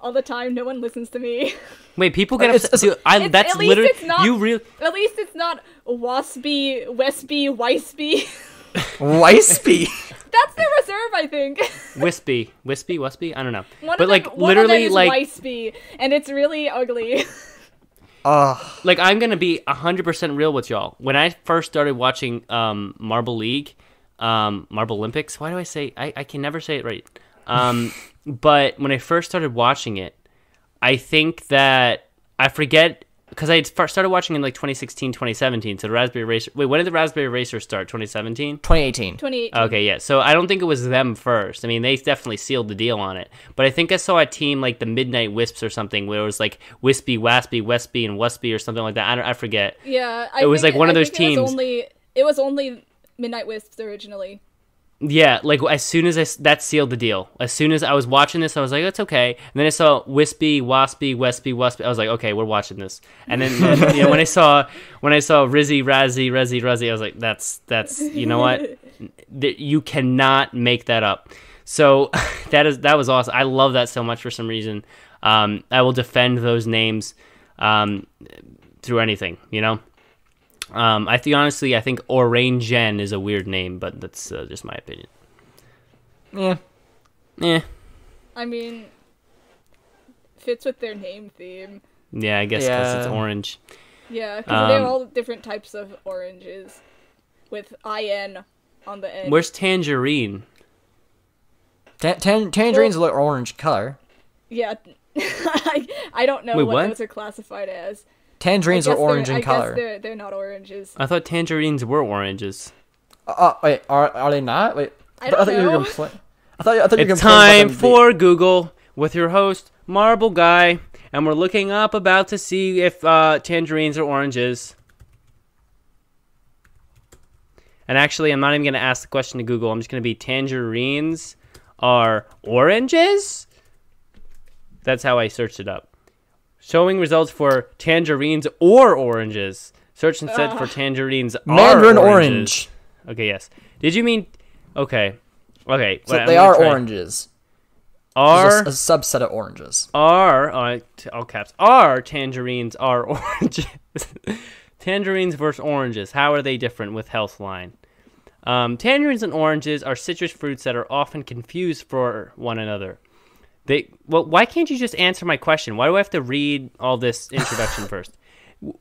Speaker 4: all the time. No one listens to me.
Speaker 1: Wait, people get upset.
Speaker 2: it's-
Speaker 1: Dude, I,
Speaker 4: It's-
Speaker 1: that's
Speaker 4: at least
Speaker 1: literally
Speaker 4: it's not-
Speaker 1: you real.
Speaker 4: At least it's not Waspy, Westby, Weisby.
Speaker 2: Wispy.
Speaker 4: That's the reserve, I think.
Speaker 1: Wispy, Wispy, Wispy. I don't know,
Speaker 4: One
Speaker 1: but
Speaker 4: of
Speaker 1: like
Speaker 4: them, one
Speaker 1: literally,
Speaker 4: of them is
Speaker 1: like
Speaker 4: Weisby, and it's really ugly.
Speaker 2: Ugh.
Speaker 1: like I'm gonna be hundred percent real with y'all. When I first started watching um, Marble League, um, Marble Olympics. Why do I say I, I can never say it right? Um, but when I first started watching it, I think that I forget because I started watching in like 2016, 2017. So the Raspberry Racer. Wait, when did the Raspberry Racer start? 2017.
Speaker 2: 2018.
Speaker 4: 2018.
Speaker 1: Okay, yeah. So I don't think it was them first. I mean, they definitely sealed the deal on it. But I think I saw a team like the Midnight Wisps or something where it was like Wispy, Waspy, Wespy, and Wespy or something like that. I, don't, I forget.
Speaker 4: Yeah, I
Speaker 1: It was
Speaker 4: think
Speaker 1: like one of
Speaker 4: I
Speaker 1: those
Speaker 4: think It
Speaker 1: teams.
Speaker 4: was only it was only Midnight Wisps originally.
Speaker 1: Yeah, like as soon as I that sealed the deal. As soon as I was watching this, I was like, "That's okay." And then I saw Wispy, Waspy, Wespy, Waspy. I was like, "Okay, we're watching this." And then you know, when I saw when I saw Rizzy, Razzy, Rezzy, Ruzzy, I was like, "That's that's you know what? You cannot make that up." So that is that was awesome. I love that so much for some reason. Um, I will defend those names um, through anything. You know. Um, I think honestly, I think Orangin is a weird name, but that's uh, just my opinion.
Speaker 2: Yeah.
Speaker 1: Yeah.
Speaker 4: I mean, fits with their name theme.
Speaker 1: Yeah, I guess because it's orange.
Speaker 4: Yeah, because they have
Speaker 1: Um,
Speaker 4: all different types of oranges with in on the end.
Speaker 1: Where's Tangerine?
Speaker 2: Tan- tan- tangerines look orange color.
Speaker 4: Yeah, I, I don't know
Speaker 1: Wait,
Speaker 4: what,
Speaker 1: what?
Speaker 4: those are classified as.
Speaker 2: Tangerines are
Speaker 4: guess they're-
Speaker 2: orange
Speaker 4: I
Speaker 2: in
Speaker 4: guess
Speaker 2: color.
Speaker 4: they're they're not oranges.
Speaker 1: I thought tangerines were oranges.
Speaker 2: Uh, uh, wait, are are they not? Wait,
Speaker 4: I don't
Speaker 2: thought you were
Speaker 4: know.
Speaker 2: compla- I thought I thought you were
Speaker 1: It's
Speaker 2: complaining about
Speaker 1: time
Speaker 2: be-
Speaker 1: for Google with your host Marble Guy, and we're looking up about to see if uh, tangerines are oranges. And actually, I'm not even going to ask the question to Google. I'm just going to be tangerines are oranges. That's how I searched it up. Showing results for tangerines or oranges. Search instead for tangerines are
Speaker 2: Mandarin
Speaker 1: oranges.
Speaker 2: orange.
Speaker 1: Okay, yes. Did you mean? Okay, okay.
Speaker 2: So
Speaker 1: wait,
Speaker 2: they are
Speaker 1: try-
Speaker 2: oranges.
Speaker 1: Are
Speaker 2: a, a subset of oranges.
Speaker 1: are uh, all caps are tangerines are oranges. tangerines versus oranges. How are they different with Healthline? Um, tangerines and oranges are citrus fruits that are often confused for one another. They well, why can't you just answer my question? Why do I have to read all this introduction first?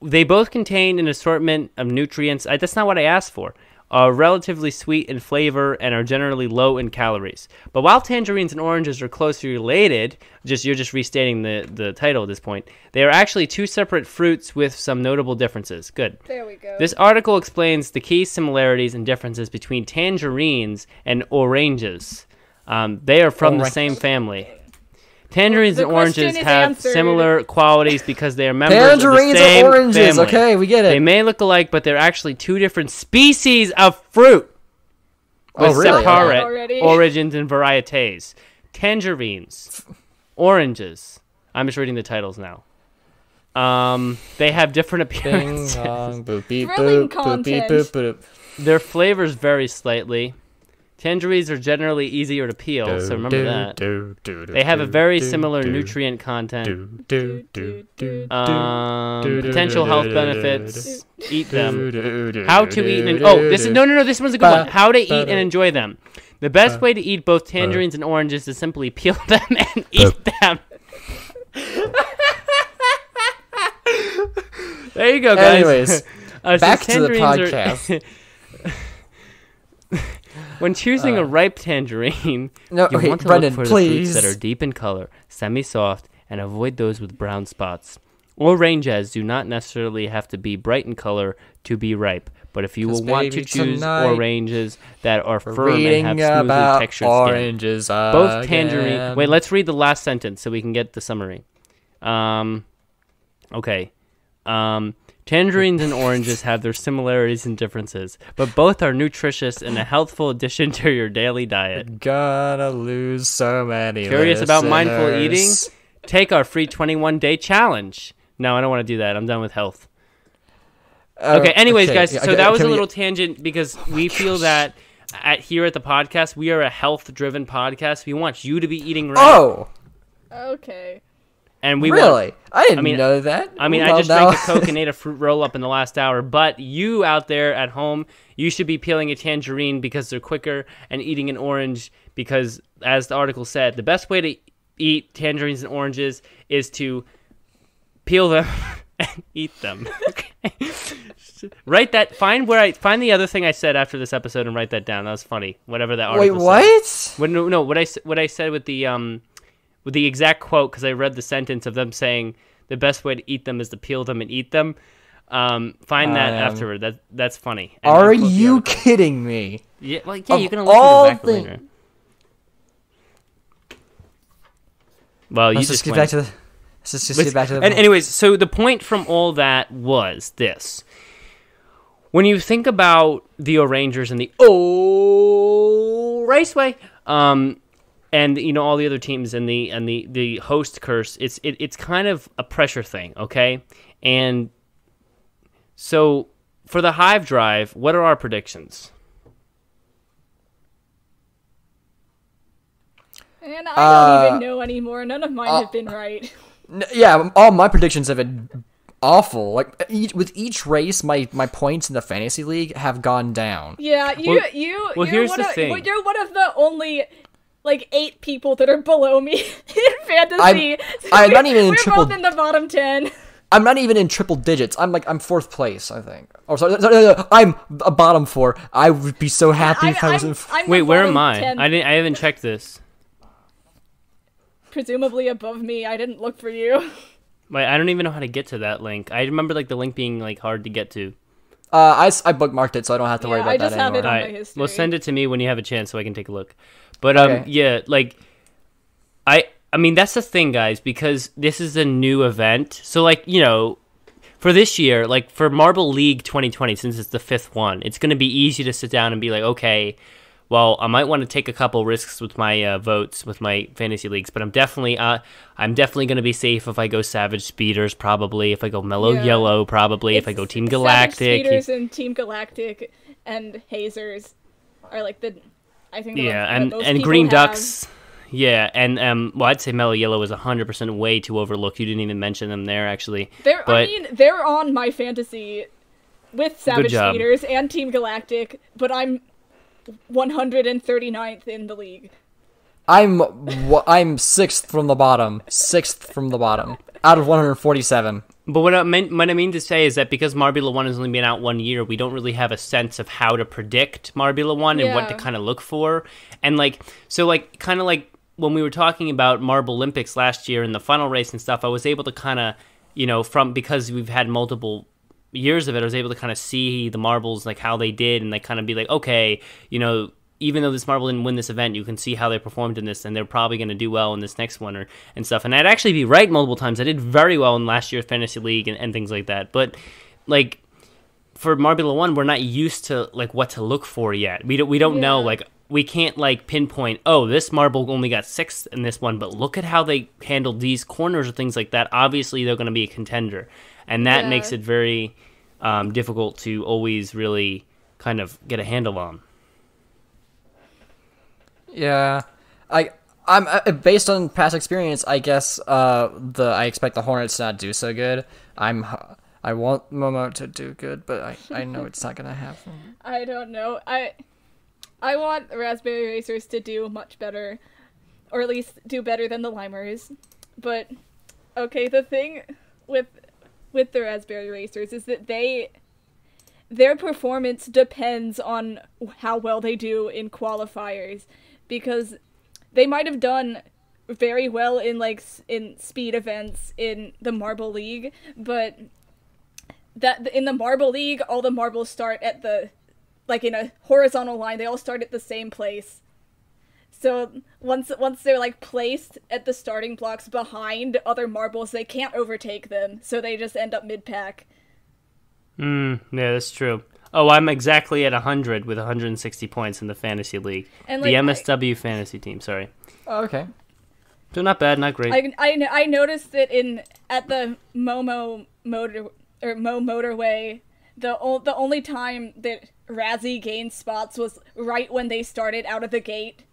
Speaker 1: They both contain an assortment of nutrients. I, that's not what I asked for. Are relatively sweet in flavor and are generally low in calories. But while tangerines and oranges are closely related, just you're just restating the the title at this point. They are actually two separate fruits with some notable differences. Good.
Speaker 4: There we go.
Speaker 1: This article explains the key similarities and differences between tangerines and oranges. Um, they are from the same family. Tangerines
Speaker 4: The
Speaker 1: and oranges have
Speaker 4: answered.
Speaker 1: similar qualities because they are members
Speaker 2: Tangerines
Speaker 1: of the same
Speaker 2: are oranges.
Speaker 1: family.
Speaker 2: Okay, we get it.
Speaker 1: They may look alike, but they're actually two different species of fruit
Speaker 2: Oh,
Speaker 1: with
Speaker 2: really?
Speaker 1: separate
Speaker 4: Already.
Speaker 1: origins and varieties. Tangerines, oranges. I'm just reading the titles now. Um, they have different
Speaker 2: Bing
Speaker 1: appearances.
Speaker 2: bong boop beep
Speaker 4: Thrilling
Speaker 2: boop boop beep boop boop.
Speaker 1: Their flavors vary slightly. Tangerines are generally easier to peel, so remember
Speaker 2: Do,
Speaker 1: that.
Speaker 2: do, do, do,
Speaker 1: They have a very
Speaker 2: do,
Speaker 1: similar
Speaker 2: do,
Speaker 1: nutrient content.
Speaker 2: do, do, do, do,
Speaker 1: Um,
Speaker 2: do, do,
Speaker 1: potential
Speaker 2: do,
Speaker 1: health
Speaker 2: do, do,
Speaker 1: benefits. Eat them.
Speaker 2: do, do, do,
Speaker 1: How
Speaker 2: do,
Speaker 1: to eat and oh, this is no, no, no. This one's a good one. How to eat and enjoy them. The best way to eat both tangerines and oranges is simply peel them and eat them. there you go, guys.
Speaker 2: Anyways,
Speaker 1: Uh,
Speaker 2: back to the
Speaker 1: tangerines are-
Speaker 2: podcast.
Speaker 1: When choosing a ripe tangerine,
Speaker 2: no,
Speaker 1: you
Speaker 2: okay,
Speaker 1: want to
Speaker 2: Brendan,
Speaker 1: look for
Speaker 2: please.
Speaker 1: the fruits that are deep in color, semi-soft, and avoid those with brown spots. Oranges do not necessarily have to be bright in color to be ripe, but if you will want to choose oranges that are firm and have smoothly textured skin,
Speaker 2: oranges
Speaker 1: both tangerine. Wait, let's read the last sentence so we can get the summary. Um, okay. Um, Tangerines and oranges have their similarities and differences, but both are nutritious and a healthful addition to your daily diet.
Speaker 2: Gonna lose so many.
Speaker 1: Curious about mindful eating? Take our free 21 day challenge. No, I don't want to do that. I'm done with health.
Speaker 2: Uh,
Speaker 1: Okay, anyways, guys,
Speaker 2: yeah,
Speaker 1: so
Speaker 2: okay,
Speaker 1: that was a
Speaker 2: can we-
Speaker 1: little tangent because we feel that at here at the podcast, we are a health driven podcast. We want you to be eating right.
Speaker 2: Oh,
Speaker 4: Okay.
Speaker 1: And we
Speaker 2: really? I didn't I
Speaker 1: mean,
Speaker 2: know that.
Speaker 1: I mean, I just drank a Coke and ate a fruit roll up in the last hour. But you out there at home, you should be peeling a tangerine because they're quicker, and eating an orange because, as the article said, the best way to eat tangerines and oranges is to peel them and eat them. Okay. write that. Find where I find the other thing I said after this episode and write that down. That was funny. Whatever that
Speaker 2: Wait,
Speaker 1: article. Said.
Speaker 2: what?
Speaker 1: What, no, no, what I what I said with the um, with the exact quote because I read the sentence of them saying the best way to eat them is to peel them and eat them. Um, find that
Speaker 2: Um,
Speaker 1: afterward. That that's funny. And
Speaker 2: Are
Speaker 1: the
Speaker 2: you kidding me?
Speaker 1: Yeah, well, yeah,
Speaker 2: of
Speaker 1: you can listen
Speaker 2: all
Speaker 1: back
Speaker 2: thing-
Speaker 1: later. Well, you
Speaker 2: Let's
Speaker 1: just
Speaker 2: just get
Speaker 1: went.
Speaker 2: back to the. Let's just, just
Speaker 1: Let's-
Speaker 2: get back to the.
Speaker 1: and anyways, so the point from all that was this: when you think about the Rangers and the oh Raceway, um, and you know all the other teams and the and the the host curse, it's it, it's kind of a pressure thing, okay? And so for the Hive Drive, what are our predictions?
Speaker 4: And I
Speaker 2: Uh,
Speaker 4: don't even know anymore. None of mine have been right.
Speaker 2: Yeah, all my predictions have been awful. Like each, with each race, my my points in the fantasy league have gone down.
Speaker 4: Yeah, you
Speaker 1: Well-
Speaker 4: you
Speaker 1: well,
Speaker 4: you're
Speaker 1: here's
Speaker 4: one
Speaker 1: the
Speaker 4: of,
Speaker 1: thing.
Speaker 4: You're one of the only like eight people that are below me in fantasy. So
Speaker 2: I'm not even in
Speaker 4: we're
Speaker 2: triple-
Speaker 4: both in the bottom ten.
Speaker 2: I'm not even in triple digits. I'm like I'm fourth place, I think. Oh, sorry, sorry, no, no, I'm a bottom four. I would be so happy
Speaker 4: I'm,
Speaker 2: if I was
Speaker 4: I'm,
Speaker 2: in. F-
Speaker 4: I'm
Speaker 1: Wait, where am I?
Speaker 4: 10,
Speaker 1: I didn't. I haven't checked this.
Speaker 4: presumably above me. I didn't look for you.
Speaker 1: Wait, I don't even know how to get to that link. I remember like the link being like hard to get to.
Speaker 2: uh, I, s- I bookmarked it, so I don't have to worry about
Speaker 4: I just
Speaker 2: that
Speaker 4: have it
Speaker 2: anymore.
Speaker 4: on-
Speaker 1: All
Speaker 4: my
Speaker 1: right. Well, send it to me when you have a chance so I can take a look. But um,
Speaker 2: Okay.
Speaker 1: yeah, like, I I mean that's the thing, guys, because this is a new event. So like you know, for this year, like for Marble League 2020, since it's the fifth one, it's going to be easy to sit down and be like, okay. Well, I might want to take a couple risks with my uh, votes with my fantasy leagues, but I'm definitely uh, I'm definitely going to be safe if I go Savage Speeders, probably if I go Mellow
Speaker 4: Yeah.
Speaker 1: Yellow, probably if I go Team Galactic. Savage.
Speaker 4: Speeders and Team Galactic and Hazers are like the I think
Speaker 1: Yeah, and and Green
Speaker 4: have.
Speaker 1: Ducks. Yeah, and um, well, I'd say Mellow Yellow is hundred percent way too overlooked. You didn't even mention them there, actually.
Speaker 4: They're
Speaker 1: but
Speaker 4: I mean they're on my fantasy with Savage
Speaker 1: job.
Speaker 4: Speeders and Team Galactic, but I'm 139th in the league.
Speaker 2: I'm I'm sixth from the bottom. Sixth from the bottom out of 147.
Speaker 1: But what I meant, what I mean to say is that because Marbula One has only been out one year, we don't really have a sense of how to predict Marbula One and what to kind of look for, and like so, like kind of like when we were talking about Marble Olympics last year in the final race and stuff, I was able to kind of, you know, from because we've had multiple years of it, I was able to kind of see the marbles like how they did, and like kind of be like, okay, you know, even though this marble didn't win this event, you can see how they performed in this, and they're probably going to do well in this next one or and stuff. And I'd actually be right multiple times. I did very well in last year's fantasy league and, and things like that. But like for Marbula One, we're not used to like what to look for yet. We don't we don't know like we can't like pinpoint. Oh, this marble only got sixth in this one, but look at how they handled these corners or things like that. Obviously, they're going to be a contender, and that
Speaker 4: Yeah.
Speaker 1: makes it very um, difficult to always really kind of get a handle on.
Speaker 2: Yeah, I I'm uh, based on past experience. I guess uh the I expect the Hornets to not do so good. I'm I want Momo to do good, but I I know it's not gonna happen.
Speaker 4: I don't know. I I want Raspberry Racers to do much better, or at least do better than the Limers. But okay, the thing with with the Raspberry Racers is that they their performance depends on how well they do in qualifiers because they might have done very well in like in speed events in the Marble League, but that in the Marble League, all the marbles start at the like in a horizontal line. They all start at the same place. So once once they're like placed at the starting blocks behind other marbles, they can't overtake them. So they just end up mid pack. Hmm.
Speaker 1: Yeah, that's true. Oh, I'm exactly at 100 with 160 points in the fantasy league.
Speaker 4: And,
Speaker 1: the
Speaker 4: like, I-
Speaker 1: MSW fantasy team, sorry.
Speaker 2: Oh, okay.
Speaker 1: So not bad, not great.
Speaker 4: I, I, I noticed that in at the Momo motor or Momotorway, the o- the only time that Razzie gained spots was right when they started out of the gate.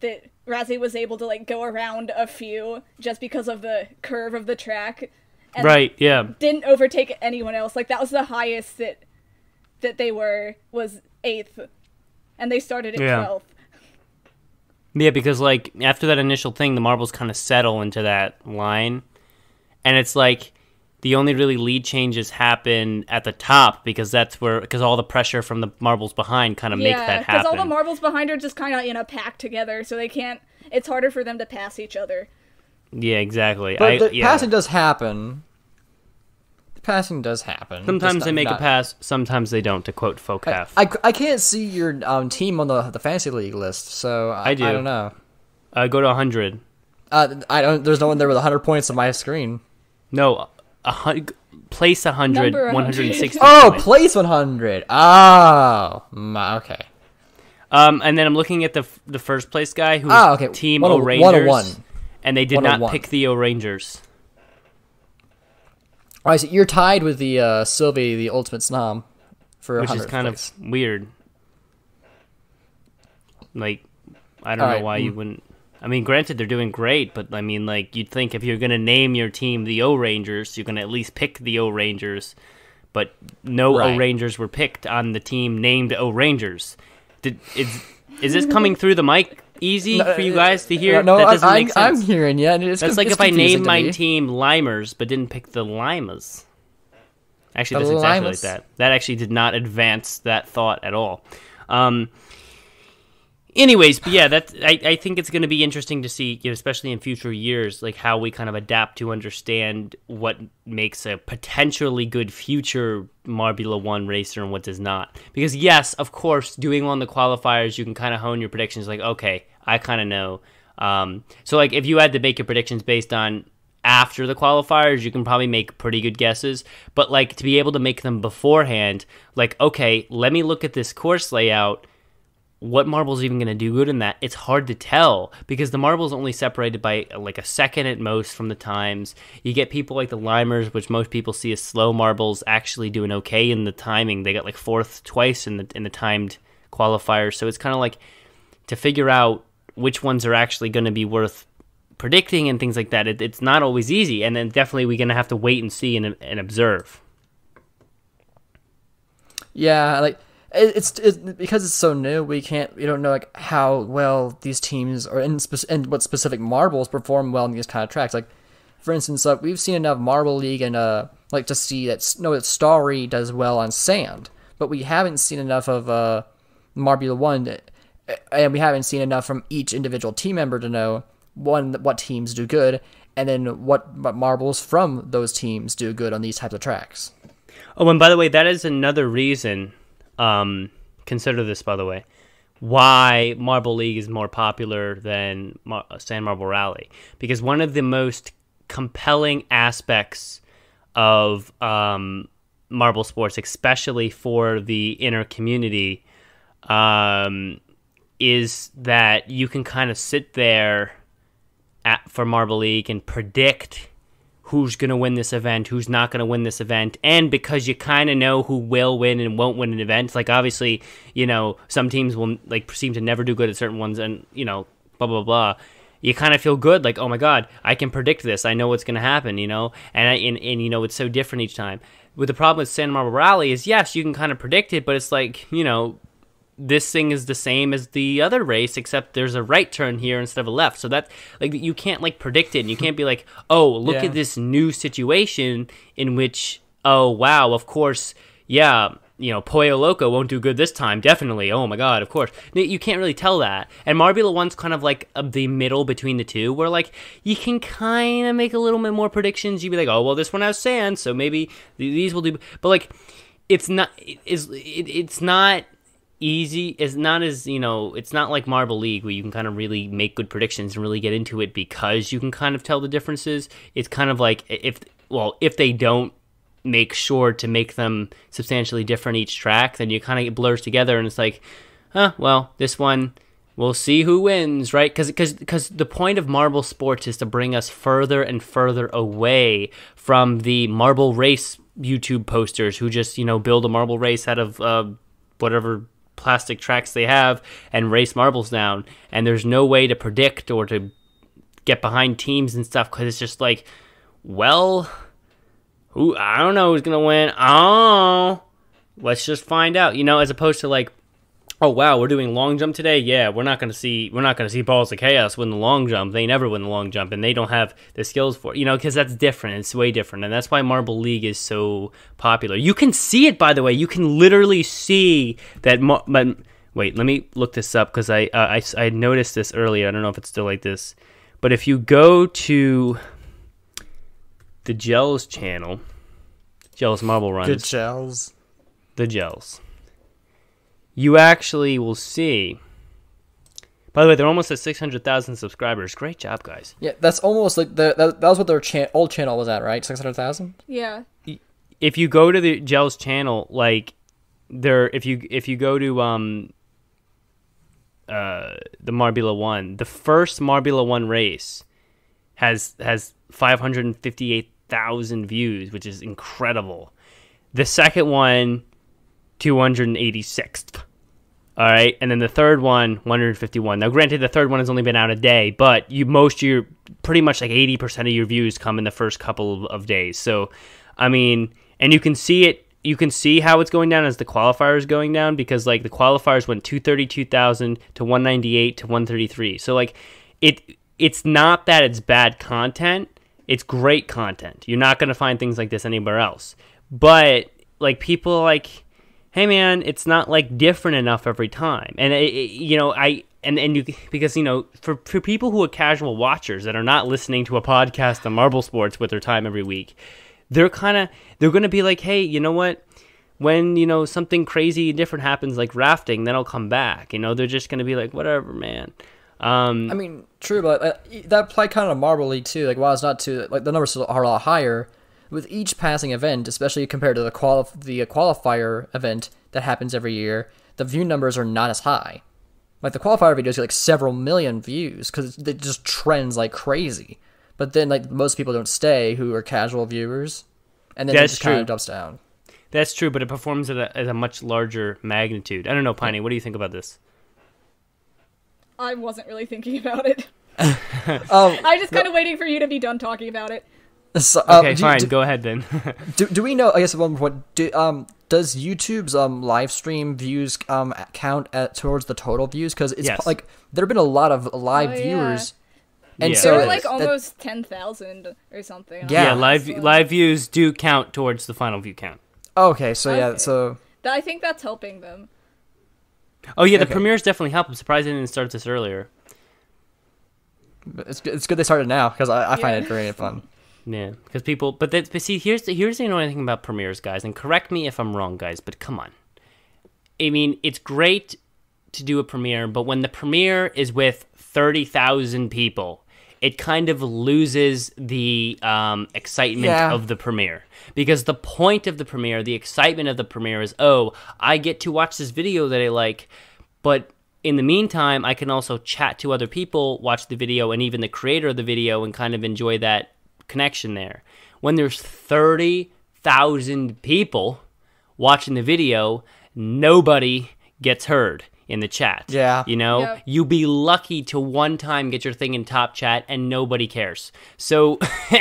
Speaker 4: That Razzie was able to like go around a few just because of the curve of the track, and
Speaker 1: right, yeah.
Speaker 4: didn't overtake anyone else. Like that was the highest that that they were was eighth, and they started at
Speaker 1: Yeah.
Speaker 4: twelfth.
Speaker 1: Yeah, because like after that initial thing, the marbles kind of settle into that line, and it's like the only really lead changes happen at the top because that's where because all the pressure from the marbles behind kind of make that happen.
Speaker 4: Yeah, because all the marbles behind are just kind of in a pack together, so they can't. It's harder for them to pass each other.
Speaker 1: yeah, exactly.
Speaker 2: But
Speaker 1: I,
Speaker 2: the
Speaker 1: yeah.
Speaker 2: passing does happen. The passing does happen.
Speaker 1: Sometimes
Speaker 2: Just
Speaker 1: they
Speaker 2: not-
Speaker 1: make a pass, sometimes they don't. To quote Focaf.
Speaker 2: I, I can't see your um, team on the the fantasy league list, so I,
Speaker 1: I do.
Speaker 2: I don't know.
Speaker 1: uh, go to 100.
Speaker 2: Uh, I don't. There's no one there with 100 points on my screen.
Speaker 1: No, a hun- place 100,
Speaker 4: Number 100.
Speaker 1: 160.
Speaker 2: Oh,
Speaker 1: points.
Speaker 2: place 100. Oh, my, okay.
Speaker 1: Um, and then I'm looking at the the first place guy who's
Speaker 2: Ah, okay.
Speaker 1: Team
Speaker 2: One
Speaker 1: O
Speaker 2: oh-
Speaker 1: Rangers,
Speaker 2: 101.
Speaker 1: and they did not pick the O'rangers.
Speaker 2: All right, so you're tied with the uh, Sylvie, the ultimate snom, for
Speaker 1: which is kind
Speaker 2: place.
Speaker 1: of weird. Like, I don't know
Speaker 2: Alright,
Speaker 1: why you
Speaker 2: mm.
Speaker 1: wouldn't. I mean, granted, they're doing great, but I mean, like, you'd think if you're gonna name your team the O'rangers, you're gonna at least pick the O'rangers. But no O'rangers were picked on the team named O'rangers. Did is is this coming through the mic easy for you uh, guys to uh, hear?
Speaker 2: Uh, no,
Speaker 1: that doesn't
Speaker 2: I'm,
Speaker 1: make sense.
Speaker 2: I'm hearing you. and It's,
Speaker 1: That's like
Speaker 2: it's
Speaker 1: if I named my
Speaker 2: me.
Speaker 1: team Limers but didn't pick the Limers. Actually, that's exactly like that. That actually did not advance that thought at all. Um, anyways, but yeah, that I, I think it's going to be interesting to see, you know, especially in future years, like how we kind of adapt to understand what makes a potentially good future Marbula One racer and what does not. Because yes, of course, doing well in the qualifiers, you can kind of hone your predictions. Like, okay, I kind of know. Um, so like if you had to make your predictions based on after the qualifiers, you can probably make pretty good guesses. But like to be able to make them beforehand, like okay, let me look at this course layout what marble's even going to do good in that it's hard to tell because the marble's only separated by like a second at most from the times you get people like the limers which most people see as slow marbles actually doing okay in the timing they got like fourth twice in the in the timed qualifiers so it's kind of like to figure out which ones are actually going to be worth predicting and things like that it, it's not always easy and then definitely we're going to have to wait and see and, and observe
Speaker 2: Yeah, like it- it's, because it's so new. We can't. We don't know like how well these teams or in spec- and what specific marbles perform well in these kind of tracks. Like, for instance, like we've seen enough Marble League and uh like to see that no that Starry does well on sand, but we haven't seen enough of uh Marbula One, uh, and we haven't seen enough from each individual team member to know one what teams do good, and then what, marbles from those teams do good on these types of tracks.
Speaker 1: Oh, and by the way, that is another reason. Um, consider this, by the way, why Marble League is more popular than Mar- Sand Marble Rally, because one of the most compelling aspects of um, marble sports, especially for the inner community, um, is that you can kind of sit there at, for Marble League and predict who's going to win this event, who's not going to win this event, and because you kind of know who will win and won't win an event. Like obviously, you know, some teams will like seem to never do good at certain ones, and you know, blah blah blah. You kind of feel good, like, oh my god, I can predict this. I know what's going to happen, you know, and, I, and and you know, it's so different each time. With the problem with Sand Marble Rally is, yes, you can kind of predict it, but it's like, you know, this thing is the same as the other race except there's a right turn here instead of a left. So that like you can't like predict it. And you can't be like oh look
Speaker 2: Yeah.
Speaker 1: at this new situation in which oh wow of course yeah you know Pollo Loco won't do good this time. Definitely. Oh my god of course. You can't really tell that. And Marbula one's kind of like the middle between the two where like you can kind of make a little bit more predictions. You'd be like oh well this one has sand so maybe th- these will do. But like it's not is it, it's not easy it's not as you know it's not like marble league where you can kind of really make good predictions and really get into it because you can kind of tell the differences it's kind of like if well if they don't make sure to make them substantially different each track, then you kind of get blurs together, and it's like, huh, well, this one we'll see who wins, right? Because because because the point of marble sports is to bring us further and further away from the marble race YouTube posters who just you know build a marble race out of uh, whatever plastic tracks they have and race marbles down, and there's no way to predict or to get behind teams and stuff because it's just like, well, who I don't know who's gonna win. Oh, let's just find out, you know, as opposed to like oh wow, we're doing long jump today. Yeah, we're not gonna see we're not gonna see balls of chaos win the long jump. They never win the long jump, and they don't have the skills for it. You know, because that's different. It's way different, and that's why Marble League is so popular. You can see it, by the way. You can literally see that. Mar- but wait, let me look this up because I, uh, I I noticed this earlier. I don't know if it's still like this, but if you go to the Jelle's channel, Jelle's Marble Runs,
Speaker 2: Good shells.
Speaker 1: the Jelle's you actually will see. By the way, they're almost at 600,000 subscribers. Great job, guys.
Speaker 2: Yeah, that's almost like the that, that was what their cha- old channel was at, right? Six hundred thousand.
Speaker 4: Yeah.
Speaker 1: If you go to the Jelle's channel, like there, if you if you go to um uh the Marbula one, the first Marbula one race has has 558,000 views, which is incredible. The second one, 286th. All right, and then the third one, 151. Now, granted, the third one has only been out a day, but you most your pretty much like 80% of your views come in the first couple of, days. So, I mean, and you can see it. You can see how it's going down as the qualifiers going down because like the qualifiers went 232,000 to 198 to 133. So like it it's not that it's bad content. It's great content. You're not going to find things like this anywhere else. But like people like hey man, it's not like different enough every time. And it, it, you know, I and and you because you know for for people who are casual watchers that are not listening to a podcast on Marble Sports with their time every week, they're kind of they're going to be like, hey, you know what? When you know something crazy different happens like rafting, then I'll come back. You know, they're just going to be like, whatever, man. Um,
Speaker 2: I mean, true, but uh, that applied kind of League too. Like, while it's not too like the numbers are a lot higher with each passing event, especially compared to the quali- the qualifier event that happens every year, the view numbers are not as high. Like the qualifier videos get like several million views because it just trends like crazy. But then like most people don't stay who are casual viewers, and then it
Speaker 1: That's
Speaker 2: just kind of dumps down.
Speaker 1: that's true, but it performs at a, at a much larger magnitude. I don't know, Piney. What do you think about this?
Speaker 4: I wasn't really thinking about it.
Speaker 2: Um,
Speaker 4: I just kind of waiting for you to be done talking about it.
Speaker 2: So, uh,
Speaker 1: Okay,
Speaker 2: do,
Speaker 1: fine.
Speaker 2: Do,
Speaker 1: Go ahead then.
Speaker 2: do, do we know? I guess at one point, do, um, does YouTube's um live stream views um count at, towards the total views? Because it's
Speaker 1: Yes.
Speaker 2: like there have been a lot of live
Speaker 4: Oh, yeah.
Speaker 2: viewers, and
Speaker 1: Yeah.
Speaker 2: so
Speaker 4: There were
Speaker 2: it-
Speaker 4: like
Speaker 2: that-
Speaker 4: almost ten thousand or something.
Speaker 2: Yeah.
Speaker 1: yeah, live
Speaker 4: So-
Speaker 1: live views do count towards the final view count.
Speaker 2: okay, so yeah,
Speaker 4: Okay.
Speaker 2: so
Speaker 4: Th- I think that's helping them.
Speaker 1: Oh yeah, the
Speaker 2: Okay.
Speaker 1: premieres definitely help. I'm surprised they didn't start this earlier.
Speaker 2: it's good- it's good they started now because I, I find it very fun.
Speaker 1: Yeah, because people, but, that, but see, here's the here's the annoying thing about premieres, guys, and correct me if I'm wrong, guys, but come on. I mean, it's great to do a premiere, but when the premiere is with thirty thousand people, it kind of loses the um, excitement
Speaker 2: Yeah.
Speaker 1: of the premiere because the point of the premiere, the excitement of the premiere is, oh, I get to watch this video that I like, but in the meantime, I can also chat to other people, watch the video, and even the creator of the video, and kind of enjoy that connection there. When there's 30,000 people watching the video, nobody gets heard in the chat.
Speaker 2: Yeah.
Speaker 1: You know,
Speaker 4: Yep.
Speaker 1: you be lucky to one time get your thing in top chat and nobody cares. So,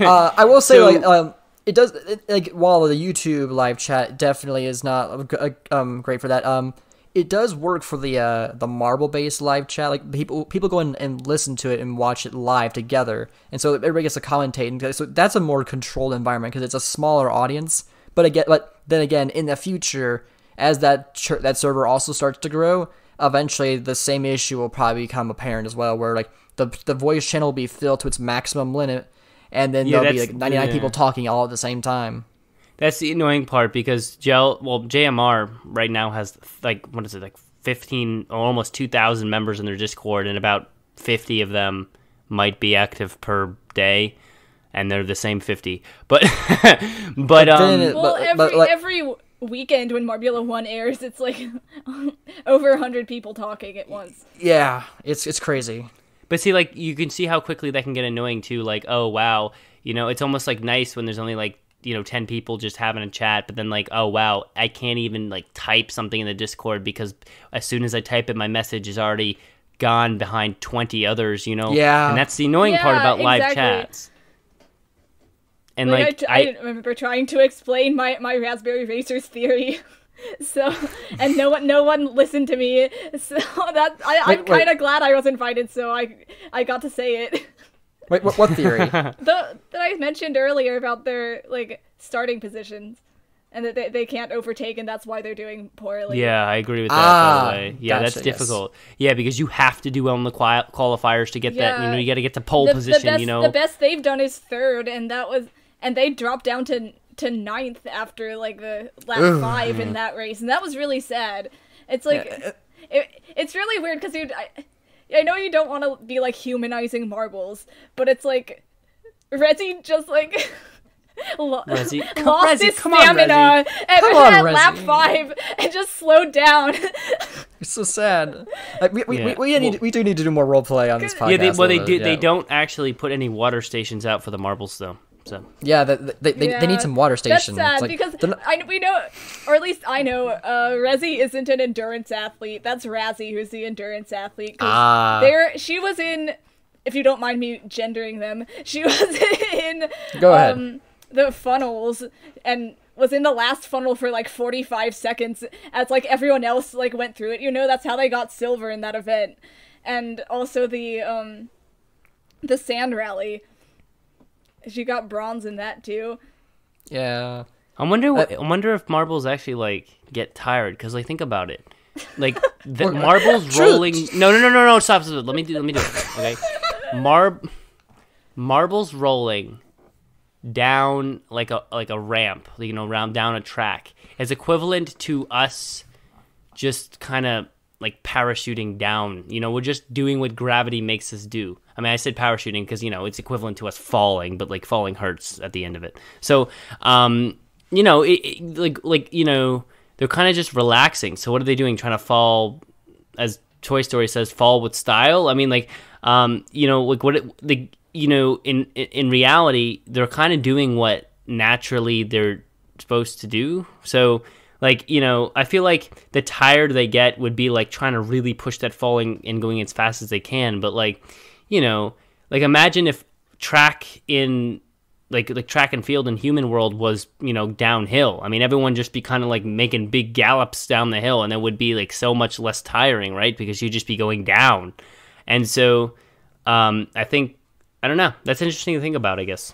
Speaker 2: Uh, I will say
Speaker 1: So-
Speaker 2: like um. It does it, like while the YouTube live chat definitely is not uh, um great for that. Um, it does work for the uh the marble based live chat. Like people people go in and listen to it and watch it live together, and so everybody gets to commentate. And so that's a more controlled environment because it's a smaller audience. But again, but then again, in the future, as that ch- that server also starts to grow, eventually the same issue will probably become apparent as well, where like the the voice channel will be filled to its maximum limit, and then
Speaker 1: Yeah,
Speaker 2: there'll be like 99
Speaker 1: yeah.
Speaker 2: people talking all at the same time.
Speaker 1: That's the annoying part because Jelle, well, JMR right now has like what is it, like fifteen or almost two thousand members in their Discord, and about fifty of them might be active per day. and they're the same fifty. But but um,
Speaker 2: then it-
Speaker 4: Well,
Speaker 2: but-
Speaker 4: every
Speaker 2: but, like-
Speaker 4: every weekend when Marbula One airs, it's like over hundred people talking at once.
Speaker 2: Yeah, it's it's crazy.
Speaker 1: But see, like you can see how quickly that can get annoying too. Like, oh wow, you know, it's almost like nice when there's only like you know ten people just having a chat. But then like, oh wow, I can't even like type something in the Discord because as soon as I type it, my message is already gone behind twenty others. You know,
Speaker 2: Yeah.
Speaker 1: and that's the annoying part
Speaker 4: Yeah,
Speaker 1: about live chats. And
Speaker 4: Like,
Speaker 1: like,
Speaker 4: I, I, remember trying to explain my, my Raspberry Racers theory. So and no one no one listened to me. So that I, I'm
Speaker 2: Wait, wait.
Speaker 4: kind of glad I was invited. So I I got to say it.
Speaker 2: Wait, what, what theory?
Speaker 4: the that I mentioned earlier about their like starting positions, and that they, they can't overtake, and that's why they're doing poorly.
Speaker 1: Yeah, I agree with that.
Speaker 2: Ah,
Speaker 1: by the way, yeah, that's
Speaker 2: gotcha, yes.
Speaker 1: difficult. Yeah, because you have to do well in the quali- qualifiers to get that. You
Speaker 4: Yeah.
Speaker 1: know, you got to get to pole
Speaker 4: the,
Speaker 1: position.
Speaker 4: the best
Speaker 1: you know,
Speaker 4: the best they've done is third, and that was and they dropped down to to ninth after like the lap five in that race, and that was really sad. It's like it, it's really weird because you. I, I know you don't want to be like humanizing marbles, but it's like Rezi just like lo-
Speaker 1: Rezi- come-
Speaker 4: lost
Speaker 1: Rezi,
Speaker 4: his
Speaker 1: come on,
Speaker 4: stamina
Speaker 1: Rezi.
Speaker 4: at,
Speaker 2: Come on,
Speaker 4: at lap five and just slowed down.
Speaker 2: It's so sad. Like we we,
Speaker 1: Yeah.
Speaker 2: we, we, need, we do need to do more role play on this podcast.
Speaker 1: yeah, they, well, they
Speaker 2: though,
Speaker 1: do. They don't actually put any water stations out for the marbles, though. So
Speaker 2: Yeah, they, they, they, they need some water stations.
Speaker 4: That's sad
Speaker 2: Like,
Speaker 4: because
Speaker 2: not-
Speaker 4: I, we know, or at least I know, uh, Rezi isn't an endurance athlete. That's Razzie who's the endurance athlete.
Speaker 2: Ah.
Speaker 4: there, she was in. If you don't mind me gendering them, she was in.
Speaker 2: Go ahead.
Speaker 4: Um, the funnels and was in the last funnel for like 45 seconds as like everyone else like went through it. You know, that's how they got silver in that event. And also the um the sand rally. She got bronze in that too.
Speaker 2: yeah.
Speaker 1: I wonder.
Speaker 2: Uh,
Speaker 1: I wonder if marbles actually like get tired because like think about it, like the marbles rolling. No, no, no, no, no. Stop, stop. Let me do. Let me do it. Okay, Mar marbles rolling down like a like a ramp, you know, round down a track is equivalent to us just kind of like parachuting down. You know, we're just doing what gravity makes us do. I mean, I said parachuting because you know it's equivalent to us falling, but like falling hurts at the end of it. So, um, you know, it, it, like like you know, they're kind of just relaxing. So what are they doing? Trying to fall, as Toy Story says, fall with style. I mean, like, um, you know, like what it, the you know, in in in reality, they're kind of doing what naturally they're supposed to do. So like you know i feel like the tired they get would be like trying to really push that falling and going as fast as they can but like you know like imagine if track in like like track and field in human world was you know downhill i mean everyone just be kind of like making big gallops down the hill and it would be like so much less tiring right because you'd just be going down and so um i think i don't know that's interesting to think about i guess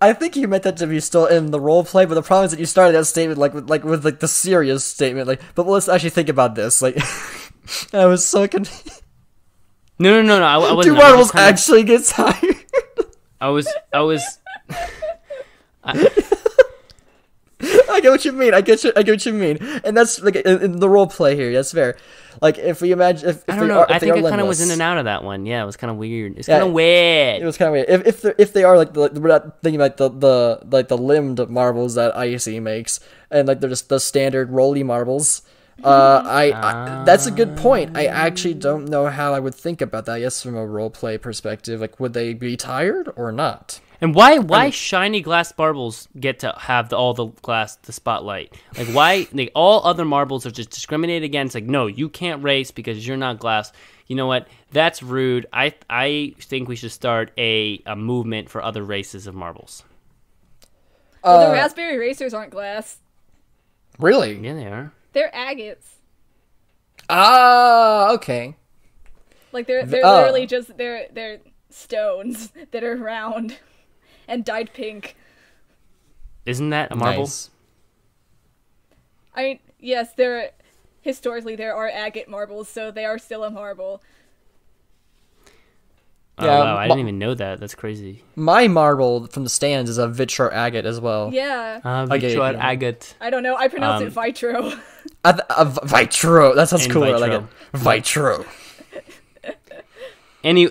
Speaker 2: I think you meant that to be still in the role play, but the problem is that you started that statement like with like with like the serious statement, like. But let's actually think about this. Like, I was so confused.
Speaker 1: No no no no i, I wasn't I was
Speaker 2: marbles
Speaker 1: kinda-
Speaker 2: actually get tired?
Speaker 1: I was I was
Speaker 2: I get what you mean. I get you. I get what you mean. And that's like in, in the role play here. That's fair. Like if we imagine if, if
Speaker 1: I don't know.
Speaker 2: are,
Speaker 1: I think
Speaker 2: are
Speaker 1: I kind of was in and out of that one. Yeah, it was kind of weird. It's
Speaker 2: Yeah,
Speaker 1: kind of weird.
Speaker 2: It was kind of weird. If if they if they are like the we're not thinking about the the like the limbed marbles that Icy makes, and like they're just the standard roly marbles. Uh, I, I that's a good point. I actually don't know how I would think about that. Yes, from a role play perspective, like would they be tired or not?
Speaker 1: and why why shiny glass marbles get to have the, all the glass the spotlight? Like why like all other marbles are just discriminated against? Like no, you can't race because you're not glass. You know what? That's rude. I I think we should start a a movement for other races of marbles.
Speaker 4: Well,
Speaker 2: Uh,
Speaker 4: the raspberry racers aren't glass.
Speaker 2: Really?
Speaker 1: Yeah, they are.
Speaker 4: They're agates.
Speaker 2: Ah, okay.
Speaker 4: Like they're they're
Speaker 2: oh.
Speaker 4: literally just they're they're stones that are round and dyed pink.
Speaker 1: Isn't that a marble?
Speaker 2: Nice.
Speaker 4: I mean, yes, there historically there are agate marbles, so they are still a marble.
Speaker 1: Oh
Speaker 2: Yeah,
Speaker 1: wow, I didn't even know that. That's crazy.
Speaker 2: My marble from the stands is a Vitro agate as well.
Speaker 4: Yeah.
Speaker 1: Uh,
Speaker 2: I get it,
Speaker 1: Vitro
Speaker 2: yeah.
Speaker 1: agate.
Speaker 4: I don't know. I pronounce
Speaker 1: Um,
Speaker 4: it vitro.
Speaker 2: Uh, th- uh, Vitro. That sounds
Speaker 1: In
Speaker 2: cooler. I like it.
Speaker 1: vitro.
Speaker 2: Vitro.
Speaker 1: Any,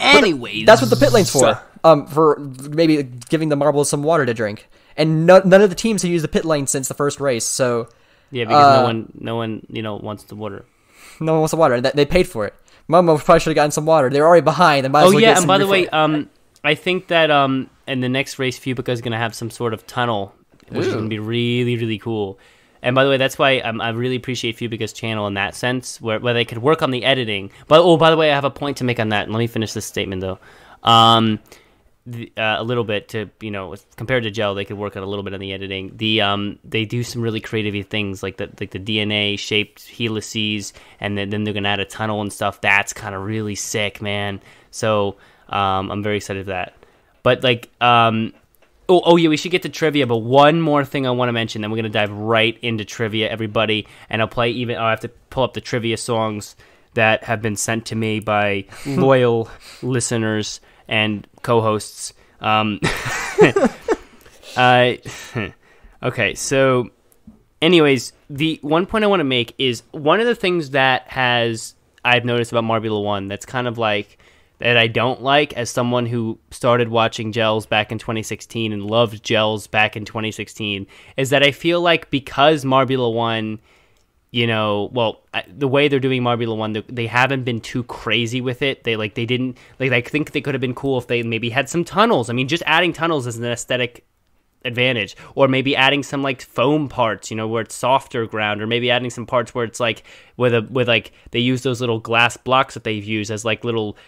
Speaker 1: anyways,
Speaker 2: That's what the pit lane's for. um, for maybe giving the marbles some water to drink. And no, none of the teams have used the pit lane since the first race, so
Speaker 1: Yeah, because no
Speaker 2: Uh,
Speaker 1: one, no one, you know, wants the water.
Speaker 2: no one wants the water. They paid for it. Momo probably should have gotten some water. They're already behind. They might
Speaker 1: Oh
Speaker 2: well
Speaker 1: yeah, and by the way, um, I think that um, in the next race, Fubeca is gonna have some sort of tunnel, which is gonna be really, really cool. And by the way, that's why um, I really appreciate Fubeca's channel in that sense, where where they could work on the editing. But oh, by the way, I have a point to make on that. Let me finish this statement though. Um, the, uh, a little bit to you know compared to Jelle they could work on a little bit on the editing the um they do some really creative things like the like the dna shaped helices and then, then they're gonna add a tunnel and stuff that's kind of really sick man so um i'm very excited for that but like um Oh, oh yeah, we should get to trivia, but one more thing I want to mention, then we're gonna dive right into trivia, everybody, and I'll play even. I'll have to pull up the trivia songs that have been sent to me by loyal listeners and co-hosts. Um, uh, okay, so, anyways, the one point I want to make is one of the things that has I've noticed about Marbula One that's kind of like that I don't like as someone who started watching Jelle's back in 2016 and loved Jelle's back in 2016 is that I feel like because Marbula One you know, well, the way they're doing Marbula One, they- haven't been too crazy with it. They like they didn't like. I think they could have been cool if they maybe had some tunnels. I mean, just adding tunnels is an aesthetic advantage, or maybe adding some like foam parts, you know, where it's softer ground, or maybe adding some parts where it's like with a with like they use those little glass blocks that they've used as like little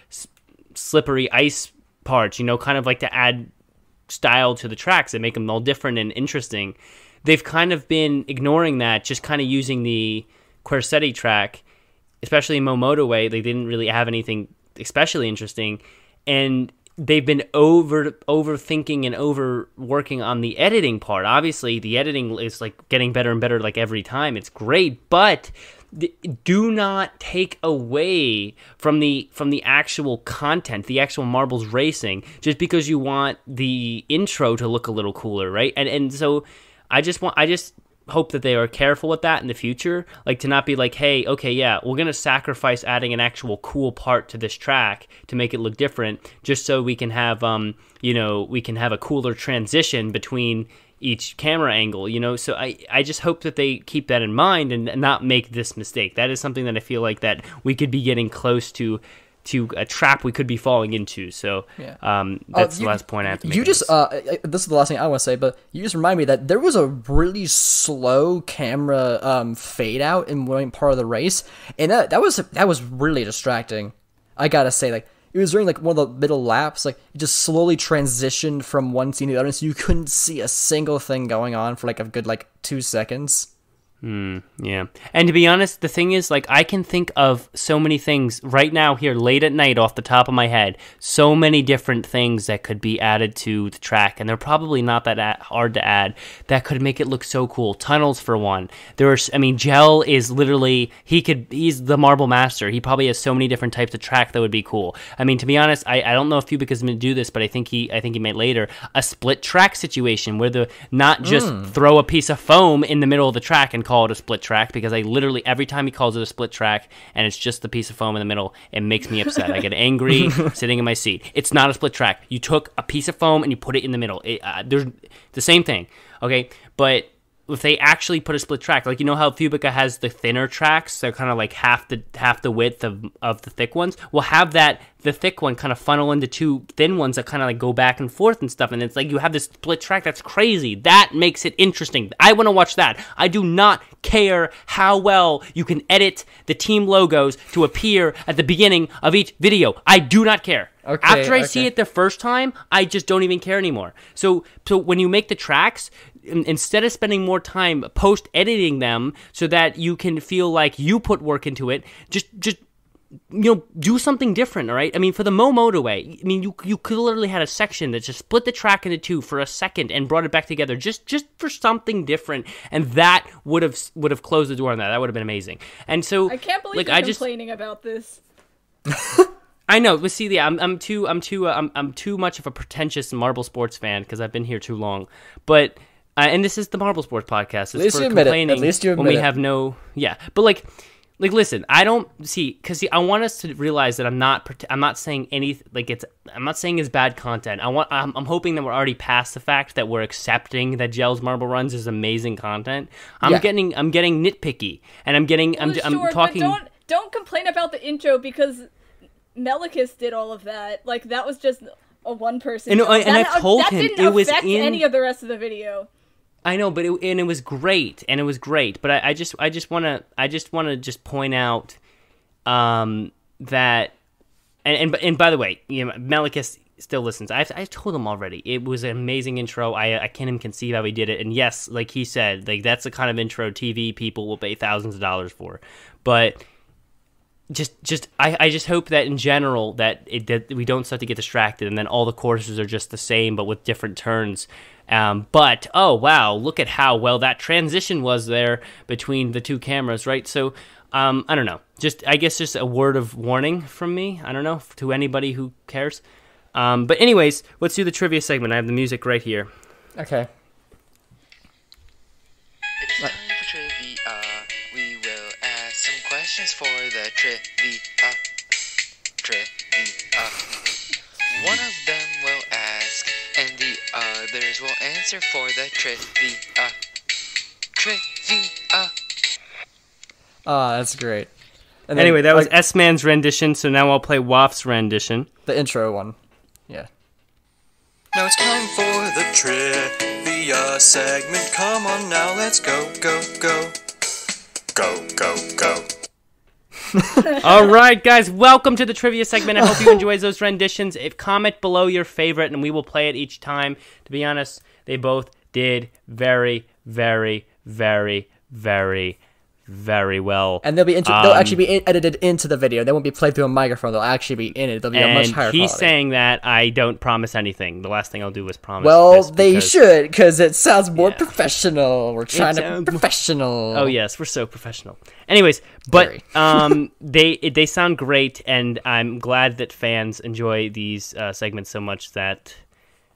Speaker 1: slippery ice parts, you know, kind of like to add style to the tracks and make them all different and interesting. They've kind of been ignoring that, just kind of using the Quercetti track, especially in Momotorway. They didn't really have anything especially interesting, and they've been over overthinking and overworking on the editing part. Obviously, the editing is like getting better and better like every time. It's great, but do not take away from the from the actual content the actual marbles racing just because you want the intro to look a little cooler right? And and so i just want i just hope that they are careful with that in the future like to not be like hey okay yeah we're gonna sacrifice adding an actual cool part to this track to make it look different just so we can have um you know we can have a cooler transition between each camera angle you know so i i just hope that they keep that in mind and not make this mistake that is something that i feel like that we could be getting close to to a trap we could be falling into so
Speaker 2: Yeah.
Speaker 1: um
Speaker 2: Oh,
Speaker 1: that's
Speaker 2: you-
Speaker 1: the last point i have to make
Speaker 2: You just
Speaker 1: this.
Speaker 2: uh, this is the last thing I want to say, but you just remind me that there was a really slow camera um fade out in one part of the race, and that that was that was really distracting. I gotta say, like it was during like one of the middle laps, like it just slowly transitioned from one scene to the other, so you couldn't see a single thing going on for like a good like two seconds.
Speaker 1: Mm, yeah. And to be honest, the thing is, like, I can think of so many things right now here, late at night, off the top of my head. So many different things that could be added to the track, and they're probably not that hard to add. That could make it look so cool. Tunnels, for one. There's, I mean, Jelle is literally he could. He's the marble master. He probably has so many different types of track that would be cool. I mean, to be honest, I, I don't know if Fubeca is going to do this, but I think he, I think he might later a split track situation where the not just mm. throw a piece of foam in the middle of the track and call it a split track because I literally every time he calls it a split track and it's just the piece of foam in the middle, it makes me upset. I get angry sitting in my seat. It's not a split track. You took a piece of foam and you put it in the middle. It, uh, there's the same thing, okay? But if they actually put a split track, like you know how Fubeca has the thinner tracks, they're kind of like half the half the width of, of the thick ones. We'll have that the thick one kind of funnel into two thin ones that kind of like go back and forth and stuff, and it's like you have this split track that's crazy. That makes it interesting. I want to watch that. I do not care how well you can edit the team logos to appear at the beginning of each video. I do not care.
Speaker 2: Okay,
Speaker 1: After I see it the first time, I just don't even care anymore. So, so when you make the tracks, instead of spending more time post editing them so that you can feel like you put work into it, just just you know do something different. All right. I mean, for the Momotorway, I mean, you you could literally had a section that just split the track into two for a second and brought it back together, just just for something different, and that would have would have closed the door on that. That would have been amazing. And so,
Speaker 4: I can't believe
Speaker 1: like
Speaker 4: you're
Speaker 1: I just
Speaker 4: complaining about this.
Speaker 1: I know, but see, yeah, I'm, I'm too, I'm too, uh, I'm, I'm too much of a pretentious marble sports fan because I've been here too long. But, uh, and this is the marble sports podcast. It's
Speaker 2: least
Speaker 1: for
Speaker 2: you admit it. At least you
Speaker 1: when we
Speaker 2: it.
Speaker 1: have no, yeah. But like, like listen i don't see because see, i want us to realize that i'm not i'm not saying any like it's i'm not saying it's bad content i want I'm, I'm hoping that we're already past the fact that we're accepting that Jelle's marble runs is amazing content i'm
Speaker 2: Yeah.
Speaker 1: getting i'm getting nitpicky and i'm getting i'm,
Speaker 4: Well,
Speaker 1: I'm talking
Speaker 4: but don't don't complain about the intro because Melicus did all of that. Like that was just a one person.
Speaker 1: And-
Speaker 4: job.
Speaker 1: and I told
Speaker 4: that
Speaker 1: him
Speaker 4: didn't
Speaker 1: it was in-
Speaker 4: any of the rest of the video.
Speaker 1: I know, but it, and it was great, and it was great. But I, I just, I just want to, I just want to just point out, um, that, and and and by the way, you know, still listens. I I told him already. It was an amazing intro. I I can't even conceive how he did it. And yes, like he said, like that's the kind of intro TV people will pay thousands of dollars for. But just just I, I just hope that in general that it that we don't start to get distracted and then all the courses are just the same but with different turns um, but oh wow look at how well that transition was there between the two cameras right so um, i don't know just i guess just a word of warning from me i don't know to anybody who cares um, but anyways let's do the trivia segment i have the music right here
Speaker 2: Okay.
Speaker 5: It is time for trivia. We will ask some questions for the trivia. Trivia. One of them answer for the trivia. Trivia.
Speaker 2: Ah, that's great. And then,
Speaker 1: anyway that was s-man's rendition so now i'll play waff's rendition
Speaker 2: the intro one. Yeah.
Speaker 6: Now it's time for the trivia segment. Come on now, let's go, go, go. Go, go, go.
Speaker 1: All right, guys, welcome to the trivia segment. I hope you enjoyed those renditions. If comment below your favorite, and we will play it each time. To be honest, they both did very, very, very, very, very well.
Speaker 2: And they'll be they'll
Speaker 1: Um,
Speaker 2: actually be in- edited into the video. They won't be played through a microphone. They'll actually be in it. They'll be a much higher
Speaker 1: he's
Speaker 2: quality.
Speaker 1: saying that I don't promise anything. The last thing I'll do is promise.
Speaker 2: well, they
Speaker 1: because-
Speaker 2: should because it sounds more
Speaker 1: Yeah.
Speaker 2: professional. We're trying to be professional.
Speaker 1: Oh yes, we're so professional. Anyways, but um, they they sound great, and I'm glad that fans enjoy these uh, segments so much that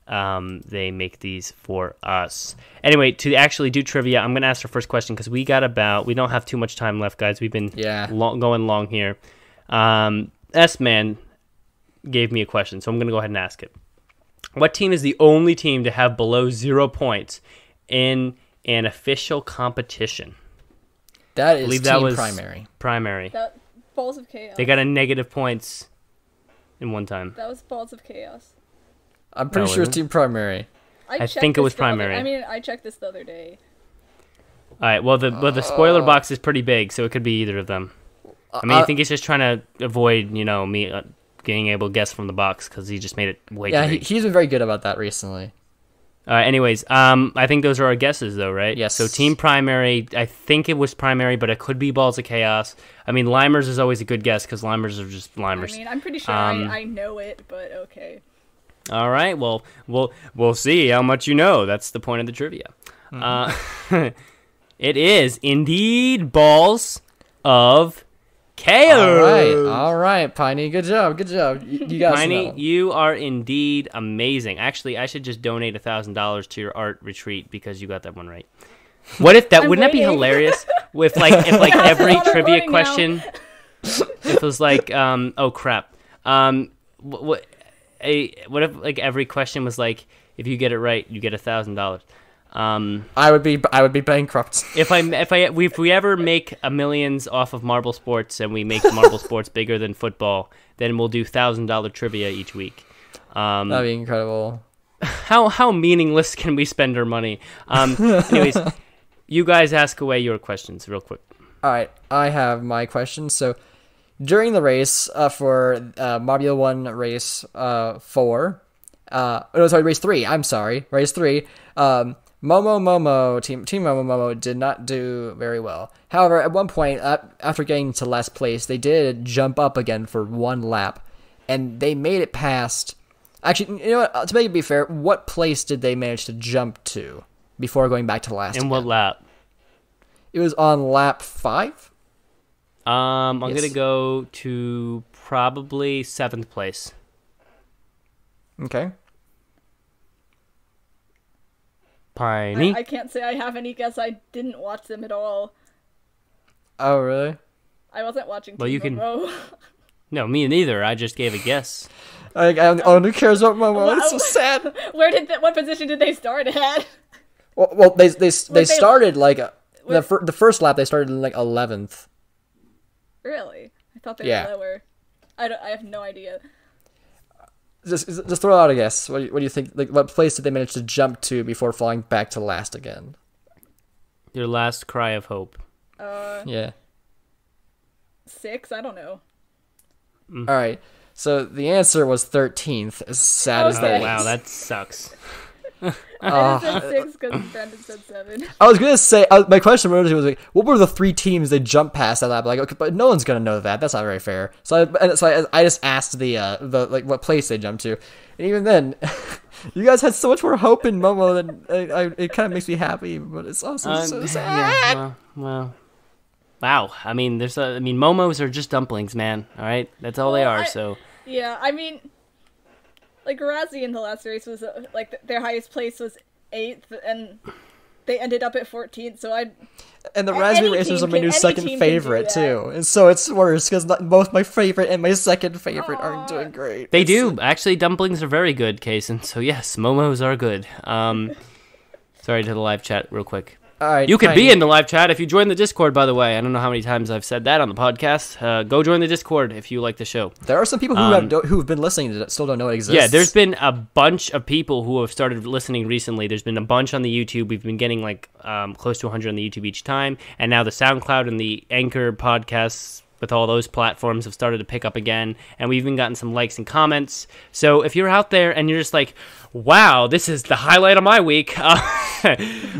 Speaker 1: um, they make these for us. Anyway, to actually do trivia, I'm gonna ask our first question because we got about we don't have too much time left, guys. We've been
Speaker 2: Yeah.
Speaker 1: long, going long here. Um, S man gave me a question, so I'm gonna go ahead and ask it. What team is the only team to have below zero points in an official competition?
Speaker 2: That is I
Speaker 1: believe
Speaker 2: team
Speaker 1: that was
Speaker 2: primary.
Speaker 1: Primary.
Speaker 4: That balls of chaos.
Speaker 1: They got a negative points in one time.
Speaker 4: that was balls of chaos.
Speaker 2: I'm pretty
Speaker 1: Oh,
Speaker 2: sure
Speaker 1: is
Speaker 2: it's team primary.
Speaker 4: I,
Speaker 1: I think it was
Speaker 4: the other-
Speaker 1: primary.
Speaker 4: I mean, I checked this the other day.
Speaker 1: All right. Well, the well the spoiler box is pretty big, so it could be either of them. I mean, I
Speaker 2: Uh,
Speaker 1: think he's just trying to avoid you know me uh, being able to guess from the box because he just made it way
Speaker 2: Yeah,
Speaker 1: too
Speaker 2: he, he's been very good about that recently.
Speaker 1: All right. Anyways, um, I think those are our guesses, though, right?
Speaker 2: Yes.
Speaker 1: So team primary, I think it was primary, but it could be balls of chaos. I mean, limers is always a good guess because limers are just limers.
Speaker 4: I mean, I'm pretty sure
Speaker 1: Um,
Speaker 4: I, I know it, but okay.
Speaker 1: All right. Well, we'll we'll see how much you know. That's the point of the trivia. Uh, it is indeed balls of chaos.
Speaker 2: All right, all right, Piney. Good job, good job. You, you got
Speaker 1: Piney,
Speaker 2: some.
Speaker 1: you are indeed amazing. Actually, I should just donate a thousand dollars to your art retreat because you got that one right. What if that
Speaker 4: I'm
Speaker 1: wouldn't that be hilarious? With like if like every trivia
Speaker 4: voting now.
Speaker 1: question, it was like um oh crap um what, what a what if like every question was like if you get it right you get a thousand dollars. Um,
Speaker 2: I would be, I would be bankrupt.
Speaker 1: if I if I if we ever make a millions off of marble sports and we make marble sports bigger than football, then we'll do thousand dollar trivia each week. Um,
Speaker 2: That'd be incredible.
Speaker 1: how how meaningless can we spend our money? Um, anyways, you guys ask away your questions real quick.
Speaker 2: All right, I have my questions So, during the race uh, for uh, Marbula One race uh, four, uh, oh sorry, race three. I'm sorry, race three. Um, Momo Momo team Team Momo Momo did not do very well. However, at one point, uh, after getting to last place, they did jump up again for one lap, and they made it past. Actually, you know what? uh, To make it be fair, what place did they manage to jump to before going back to last?
Speaker 1: In what lap?
Speaker 2: It was on lap five.
Speaker 1: Um, I'm
Speaker 2: Yes.
Speaker 1: gonna go to probably seventh place.
Speaker 2: Okay.
Speaker 1: Piney.
Speaker 4: I, I can't say I have any guess. I didn't watch them at all.
Speaker 2: Oh, really?
Speaker 4: I wasn't watching.
Speaker 1: Well,
Speaker 4: Team
Speaker 1: you can- No, me neither. I just gave a guess.
Speaker 2: I, I only- only cares about Momo. It's so sad.
Speaker 4: Where did the, what position did they start at?
Speaker 2: Well, well they they they
Speaker 4: they-
Speaker 2: started like uh, the
Speaker 4: Wait.
Speaker 2: fir- the first lap. They started in like eleventh.
Speaker 4: Really? I thought they
Speaker 2: Yeah.
Speaker 4: were lower. I don't. I have no idea.
Speaker 2: Just just throw out a guess. What do you, what do you think? Like, what place did they manage to jump to before falling back to last again?
Speaker 1: Your last cry of hope.
Speaker 4: Uh,
Speaker 2: Yeah.
Speaker 4: six. I don't know.
Speaker 2: All right. So the answer was thirteenth. As sad as
Speaker 4: Okay.
Speaker 2: that
Speaker 1: Oh, wow, that sucks.
Speaker 4: I said six because Brandon said seven.
Speaker 2: I was gonna say uh, my question originally was like, what were the three teams they jumped past that lap? Like, okay, but no one's gonna know that. That's not very fair. So, I, and so I, I just asked the uh, the like what place they jumped to, and even then, you guys had so much more hope in Momo than I, I, it kind of makes me happy, but it's also
Speaker 1: Uh,
Speaker 2: so
Speaker 1: yeah,
Speaker 2: sad.
Speaker 1: well, well, wow. I mean, there's a. I mean, momos are just dumplings, man. All right, that's all they are.
Speaker 4: I-
Speaker 1: So
Speaker 4: Yeah, I mean, like Razzie in the last race was uh, like th- their highest place was eighth, and they ended up at fourteenth. So I,
Speaker 2: And the
Speaker 4: A-
Speaker 2: Raspberry
Speaker 4: any
Speaker 2: Racers are my new second
Speaker 4: team can do
Speaker 2: favorite too, and so it's worse because both my favorite and my second favorite aren't doing great.
Speaker 1: they
Speaker 2: It's-
Speaker 1: do actually. Dumplings are very good, Kason. So yes, momos are good. Um, sorry to the live chat, real quick.
Speaker 2: All right,
Speaker 1: You can be in the live chat if you join the Discord. By the way, I don't know how many times I've said that on the podcast. Uh, go join the Discord if you like the show.
Speaker 2: There are some people who
Speaker 1: Um,
Speaker 2: have who've been listening that still don't know it exists.
Speaker 1: Yeah, there's been a bunch of people who have started listening recently. There's been a bunch on the YouTube. We've been getting like um, close to 100 on the YouTube each time, and now the SoundCloud and the Anchor podcasts with all those platforms have started to pick up again, and we've even gotten some likes and comments. So if you're out there and you're just like, "Wow, this is the highlight of my week," uh,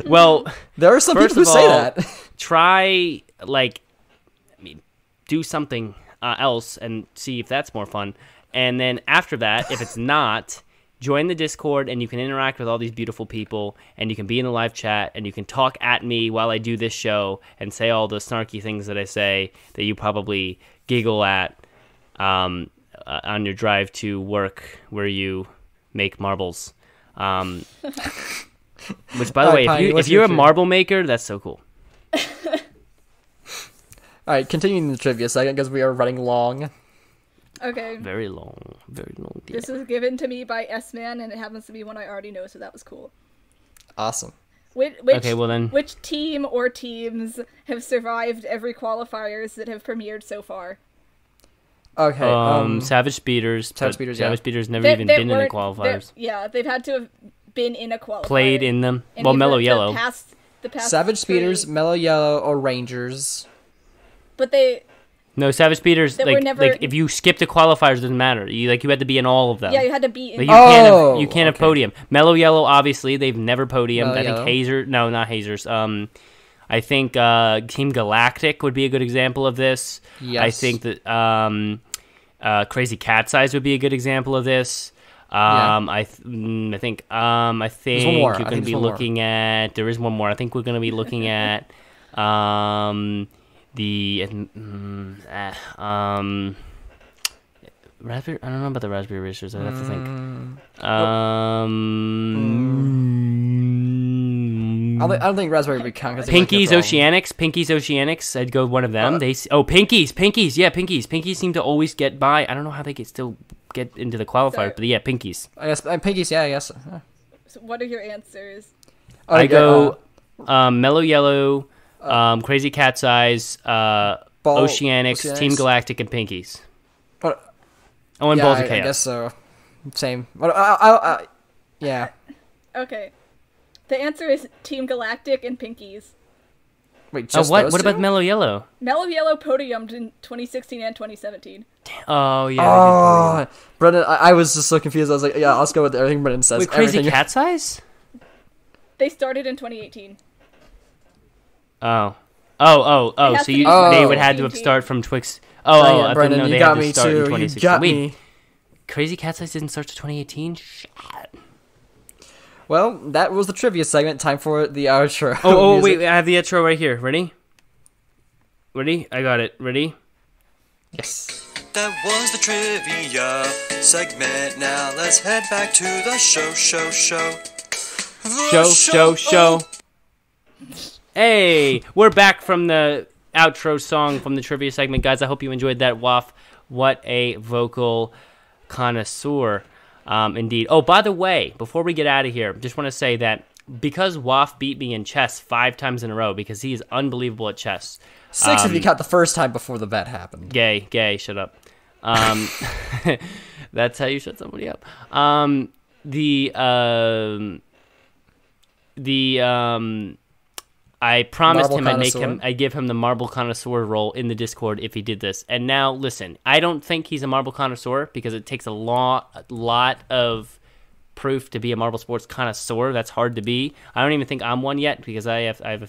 Speaker 1: well,
Speaker 2: there are some people who
Speaker 1: of
Speaker 2: say
Speaker 1: all,
Speaker 2: that.
Speaker 1: try like I mean, do something uh, else and see if that's more fun. And then after that, if it's not, join the Discord and you can interact with all these beautiful people and you can be in the live chat and you can talk at me while I do this show and say all the snarky things that I say that you probably giggle at um, uh, on your drive to work where you make marbles. Um, which, by the
Speaker 2: All right,
Speaker 1: way, if,
Speaker 2: Piney,
Speaker 1: you, if you're a
Speaker 2: food?
Speaker 1: marble maker, that's so cool.
Speaker 2: All right, continuing the trivia second because we are running long.
Speaker 4: Okay.
Speaker 1: Very long, very long. Yeah.
Speaker 4: This was given to me by S Man, and it happens to be one I already know, so that was cool.
Speaker 2: Awesome.
Speaker 4: Which, which,
Speaker 1: Okay, well then-
Speaker 4: which team or teams have survived every qualifiers that have premiered so far?
Speaker 2: Okay.
Speaker 1: Um,
Speaker 2: Um,
Speaker 1: Savage Speeders.
Speaker 2: Savage
Speaker 1: but
Speaker 2: Speeders, yeah.
Speaker 1: Savage Speeders never
Speaker 4: That-
Speaker 1: even
Speaker 4: that
Speaker 1: been in the
Speaker 4: weren't-
Speaker 1: qualifiers.
Speaker 4: Yeah, they've had to have been in a qualifier.
Speaker 1: Played in them.
Speaker 4: And
Speaker 1: well,
Speaker 4: either
Speaker 1: Mellow
Speaker 4: the
Speaker 1: Yellow.
Speaker 4: Past, the past
Speaker 2: Savage Speeders, Mellow Yellow, or Rangers.
Speaker 4: but they
Speaker 1: No, Savage Speeders.
Speaker 4: That
Speaker 1: Like,
Speaker 4: never-
Speaker 1: like if you skipped the qualifiers, it doesn't matter. You like you had to be in all of them.
Speaker 4: yeah, you had to be in.
Speaker 1: Like, you can't
Speaker 2: Oh,
Speaker 1: have, you can't have podium. Mellow Yellow, obviously, they've never podiumed.
Speaker 2: Mellow
Speaker 1: I think
Speaker 2: Yellow.
Speaker 1: Hazer, no, not Hazers. Um, I think uh, Team Galactic would be a good example of this. I think that um, uh, Crazy Cat's Eyes would be a good example of this.
Speaker 2: Yeah.
Speaker 1: Um, I th- mm, I think um, I think
Speaker 2: one more. I
Speaker 1: you're going to be
Speaker 2: there's one more.
Speaker 1: looking at. There is one more. I think we're going to be looking at um, the mm, uh, um. Raspberry. I don't know about the raspberry racers. I have to think.
Speaker 2: Mm.
Speaker 1: Um,
Speaker 2: I don't, think- I don't think Raspberry would count. 'cause they
Speaker 1: Pinkies. Oceanics. Pinkies Oceanics. I'd go one of them.
Speaker 2: Uh,
Speaker 1: they s- oh Pinkies Pinkies yeah Pinkies Pinkies seem to always get by. I don't know how they get still get into the qualifiers, but yeah Pinkies.
Speaker 2: I guess uh, Pinkies. Yeah, I guess. Uh,
Speaker 4: So what are your answers?
Speaker 2: oh,
Speaker 1: I
Speaker 2: yeah,
Speaker 1: go
Speaker 2: uh,
Speaker 1: um, Mellow Yellow, um, Crazy Cat's Eyes, uh,
Speaker 2: Ball-
Speaker 1: Oceanics, Team Galactic, and Pinkies.
Speaker 2: but-
Speaker 1: Oh, and
Speaker 2: yeah,
Speaker 1: Balls
Speaker 2: I,
Speaker 1: of
Speaker 2: I
Speaker 1: Chaos.
Speaker 2: guess so. Same. But I, I, I, yeah.
Speaker 4: Okay, the answer is Team Galactic and Pinkies.
Speaker 2: Wait,
Speaker 1: Oh,
Speaker 2: just
Speaker 1: what?
Speaker 2: those
Speaker 1: What
Speaker 2: two?
Speaker 1: about Mellow Yellow?
Speaker 4: Mellow Yellow podiumed in 2016 and 2017.
Speaker 1: Oh yeah.
Speaker 2: Oh, Brendan, I, I was just so confused. I was like, yeah, let's go with everything Brendan says.
Speaker 1: Wait, Crazy
Speaker 2: Everything-
Speaker 1: Cat's Eyes?
Speaker 4: They started in 2018.
Speaker 1: Oh. Oh, oh, oh, so you,
Speaker 4: be
Speaker 1: they would have to have started from Twix. Oh,
Speaker 2: Oh,
Speaker 1: oh,
Speaker 2: yeah,
Speaker 1: I
Speaker 2: Brendan,
Speaker 1: didn't know they had to
Speaker 2: me
Speaker 1: start in
Speaker 2: too. You
Speaker 1: 2016.
Speaker 2: got
Speaker 1: Wait,
Speaker 2: me.
Speaker 1: Crazy Cat's Eyes didn't start to 2018? Shit.
Speaker 2: Well, that was the trivia segment. Time for the outro.
Speaker 1: Oh, oh,
Speaker 2: music.
Speaker 1: wait, I have the intro right here. Ready? Ready? I got it. Ready?
Speaker 2: Yes.
Speaker 6: That was the trivia segment. Now let's head back to the show, show, show. The
Speaker 1: Show, show, show. Hey, we're back from the outro song from the trivia segment, guys. I hope you enjoyed that. Waff, what a vocal connoisseur, um, indeed. Oh, by the way, before we get out of here, just want to say that because Waff beat me in chess five times in a row because he is unbelievable at chess.
Speaker 2: Six
Speaker 1: Um,
Speaker 2: if you count the first time before the bet happened.
Speaker 1: Gay, gay, shut up. Um, that's how you shut somebody up. Um, the um, the um, I promised
Speaker 2: Marble
Speaker 1: him I'd make him, I'd give him the marble connoisseur role in the Discord if he did this. And now, listen, I don't think he's a marble connoisseur because it takes a lot, a lot of proof to be a marble sports connoisseur. That's hard to be. I don't even think I'm one yet because I have, I have, a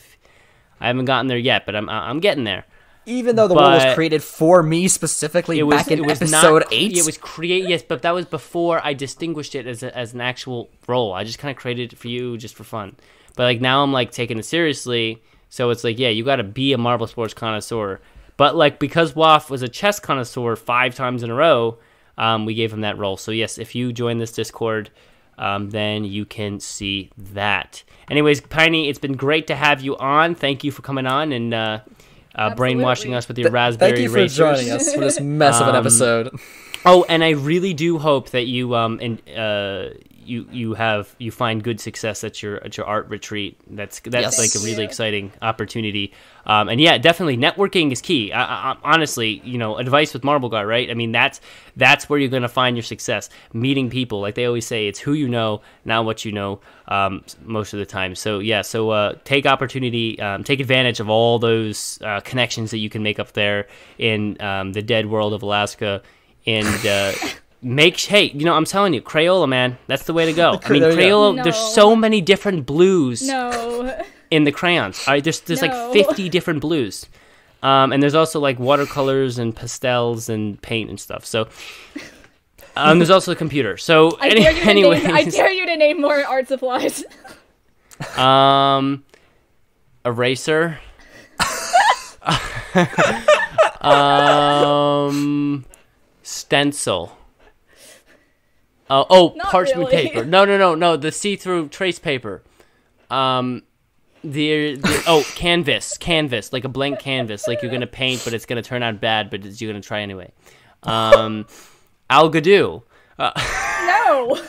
Speaker 1: I haven't gotten there yet, but I'm, I'm getting there.
Speaker 2: Even though the world was created for me specifically
Speaker 1: It was,
Speaker 2: back in
Speaker 1: it was
Speaker 2: episode
Speaker 1: not,
Speaker 2: eight.
Speaker 1: It was create yes, but that was before I distinguished it as a, as an actual role. I just kind of created it for you just for fun. But like now I'm like taking it seriously, so it's like yeah, you got to be a marble sports connoisseur. But like because Waff was a chess connoisseur five times in a row, um, we gave him that role. So yes, if you join this Discord, um, then you can see that. Anyways, Piney, it's been great to have you on. Thank you for coming on and uh, uh, brainwashing us with your raspberry
Speaker 2: Thank you for
Speaker 1: racers.
Speaker 2: joining us for this mess of an
Speaker 1: Um,
Speaker 2: episode.
Speaker 1: Oh, and I really do hope that you um and uh you you have you find good success at your at your art retreat. That's that's
Speaker 2: Yes.
Speaker 1: like a really
Speaker 4: you.
Speaker 1: exciting opportunity. Um, and yeah, definitely networking is key. I, I, honestly, you know, advice with Marble Guy, right? I mean, that's that's where you're gonna find your success. Meeting people, like they always say, it's who you know, not what you know. Um, most of the time. So yeah, so uh, take opportunity, um, take advantage of all those uh, connections that you can make up there in um, the dead world of Alaska and uh, make hey you know i'm telling you crayola man that's the way to go i mean
Speaker 2: There you go.
Speaker 1: crayola there's so many different blues
Speaker 4: No.
Speaker 1: in the crayons all right there's there's
Speaker 4: No.
Speaker 1: like 50 different blues um, and there's also like watercolors and pastels and paint and stuff so um, there's also a computer so
Speaker 4: I
Speaker 1: any,
Speaker 4: dare you to
Speaker 1: anyways
Speaker 4: name. I dare you to name more art supplies.
Speaker 1: um eraser um stencil uh, oh
Speaker 4: Not
Speaker 1: parchment
Speaker 4: really.
Speaker 1: paper no no no no the see-through trace paper um the, the oh canvas canvas like a blank canvas like you're gonna paint but it's gonna turn out bad but it's, you're gonna try anyway um Algodoo
Speaker 4: no.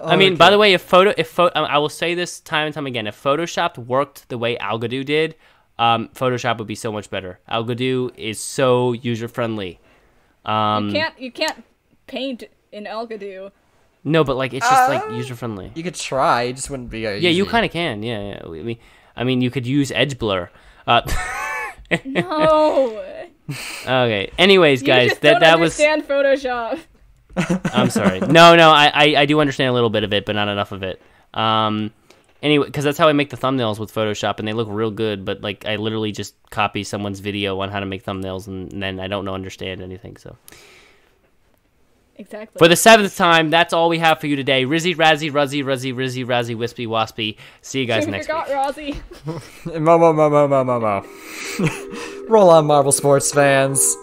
Speaker 1: I mean, by the way, if photo, if pho- I will say this time and time again, if Photoshop worked the way Algodoo did, um, Photoshop would be so much better. Algodoo is so user friendly. Um,
Speaker 4: you can't. You can't paint in Algodoo.
Speaker 1: no, but like it's just like user friendly.
Speaker 2: You could try, it just wouldn't be. Uh,
Speaker 1: Yeah, you kind of can. Yeah, yeah. We, we, I mean, you could use edge blur. Uh,
Speaker 4: No.
Speaker 1: okay. Anyways,
Speaker 4: you
Speaker 1: guys,
Speaker 4: just
Speaker 1: that
Speaker 4: don't
Speaker 1: that was.
Speaker 4: understand Photoshop.
Speaker 1: I'm sorry. No, no, I, I, I do understand a little bit of it, but not enough of it. Um, anyway, because that's how I make the thumbnails with Photoshop, and they look real good. But like, I literally just copy someone's video on how to make thumbnails, and, and then I don't know understand anything. So
Speaker 4: Exactly.
Speaker 1: for the seventh time, that's all we have for you today. Rizzy, Razzy, Ruzzy, Ruzzy, Rizzy, Razzy, Wispy, Waspy. See you guys
Speaker 4: you
Speaker 1: next
Speaker 4: forgot
Speaker 1: week.
Speaker 4: Rosie.
Speaker 2: Mo mo mo mo mo mo mo. Roll on, Marble sports fans.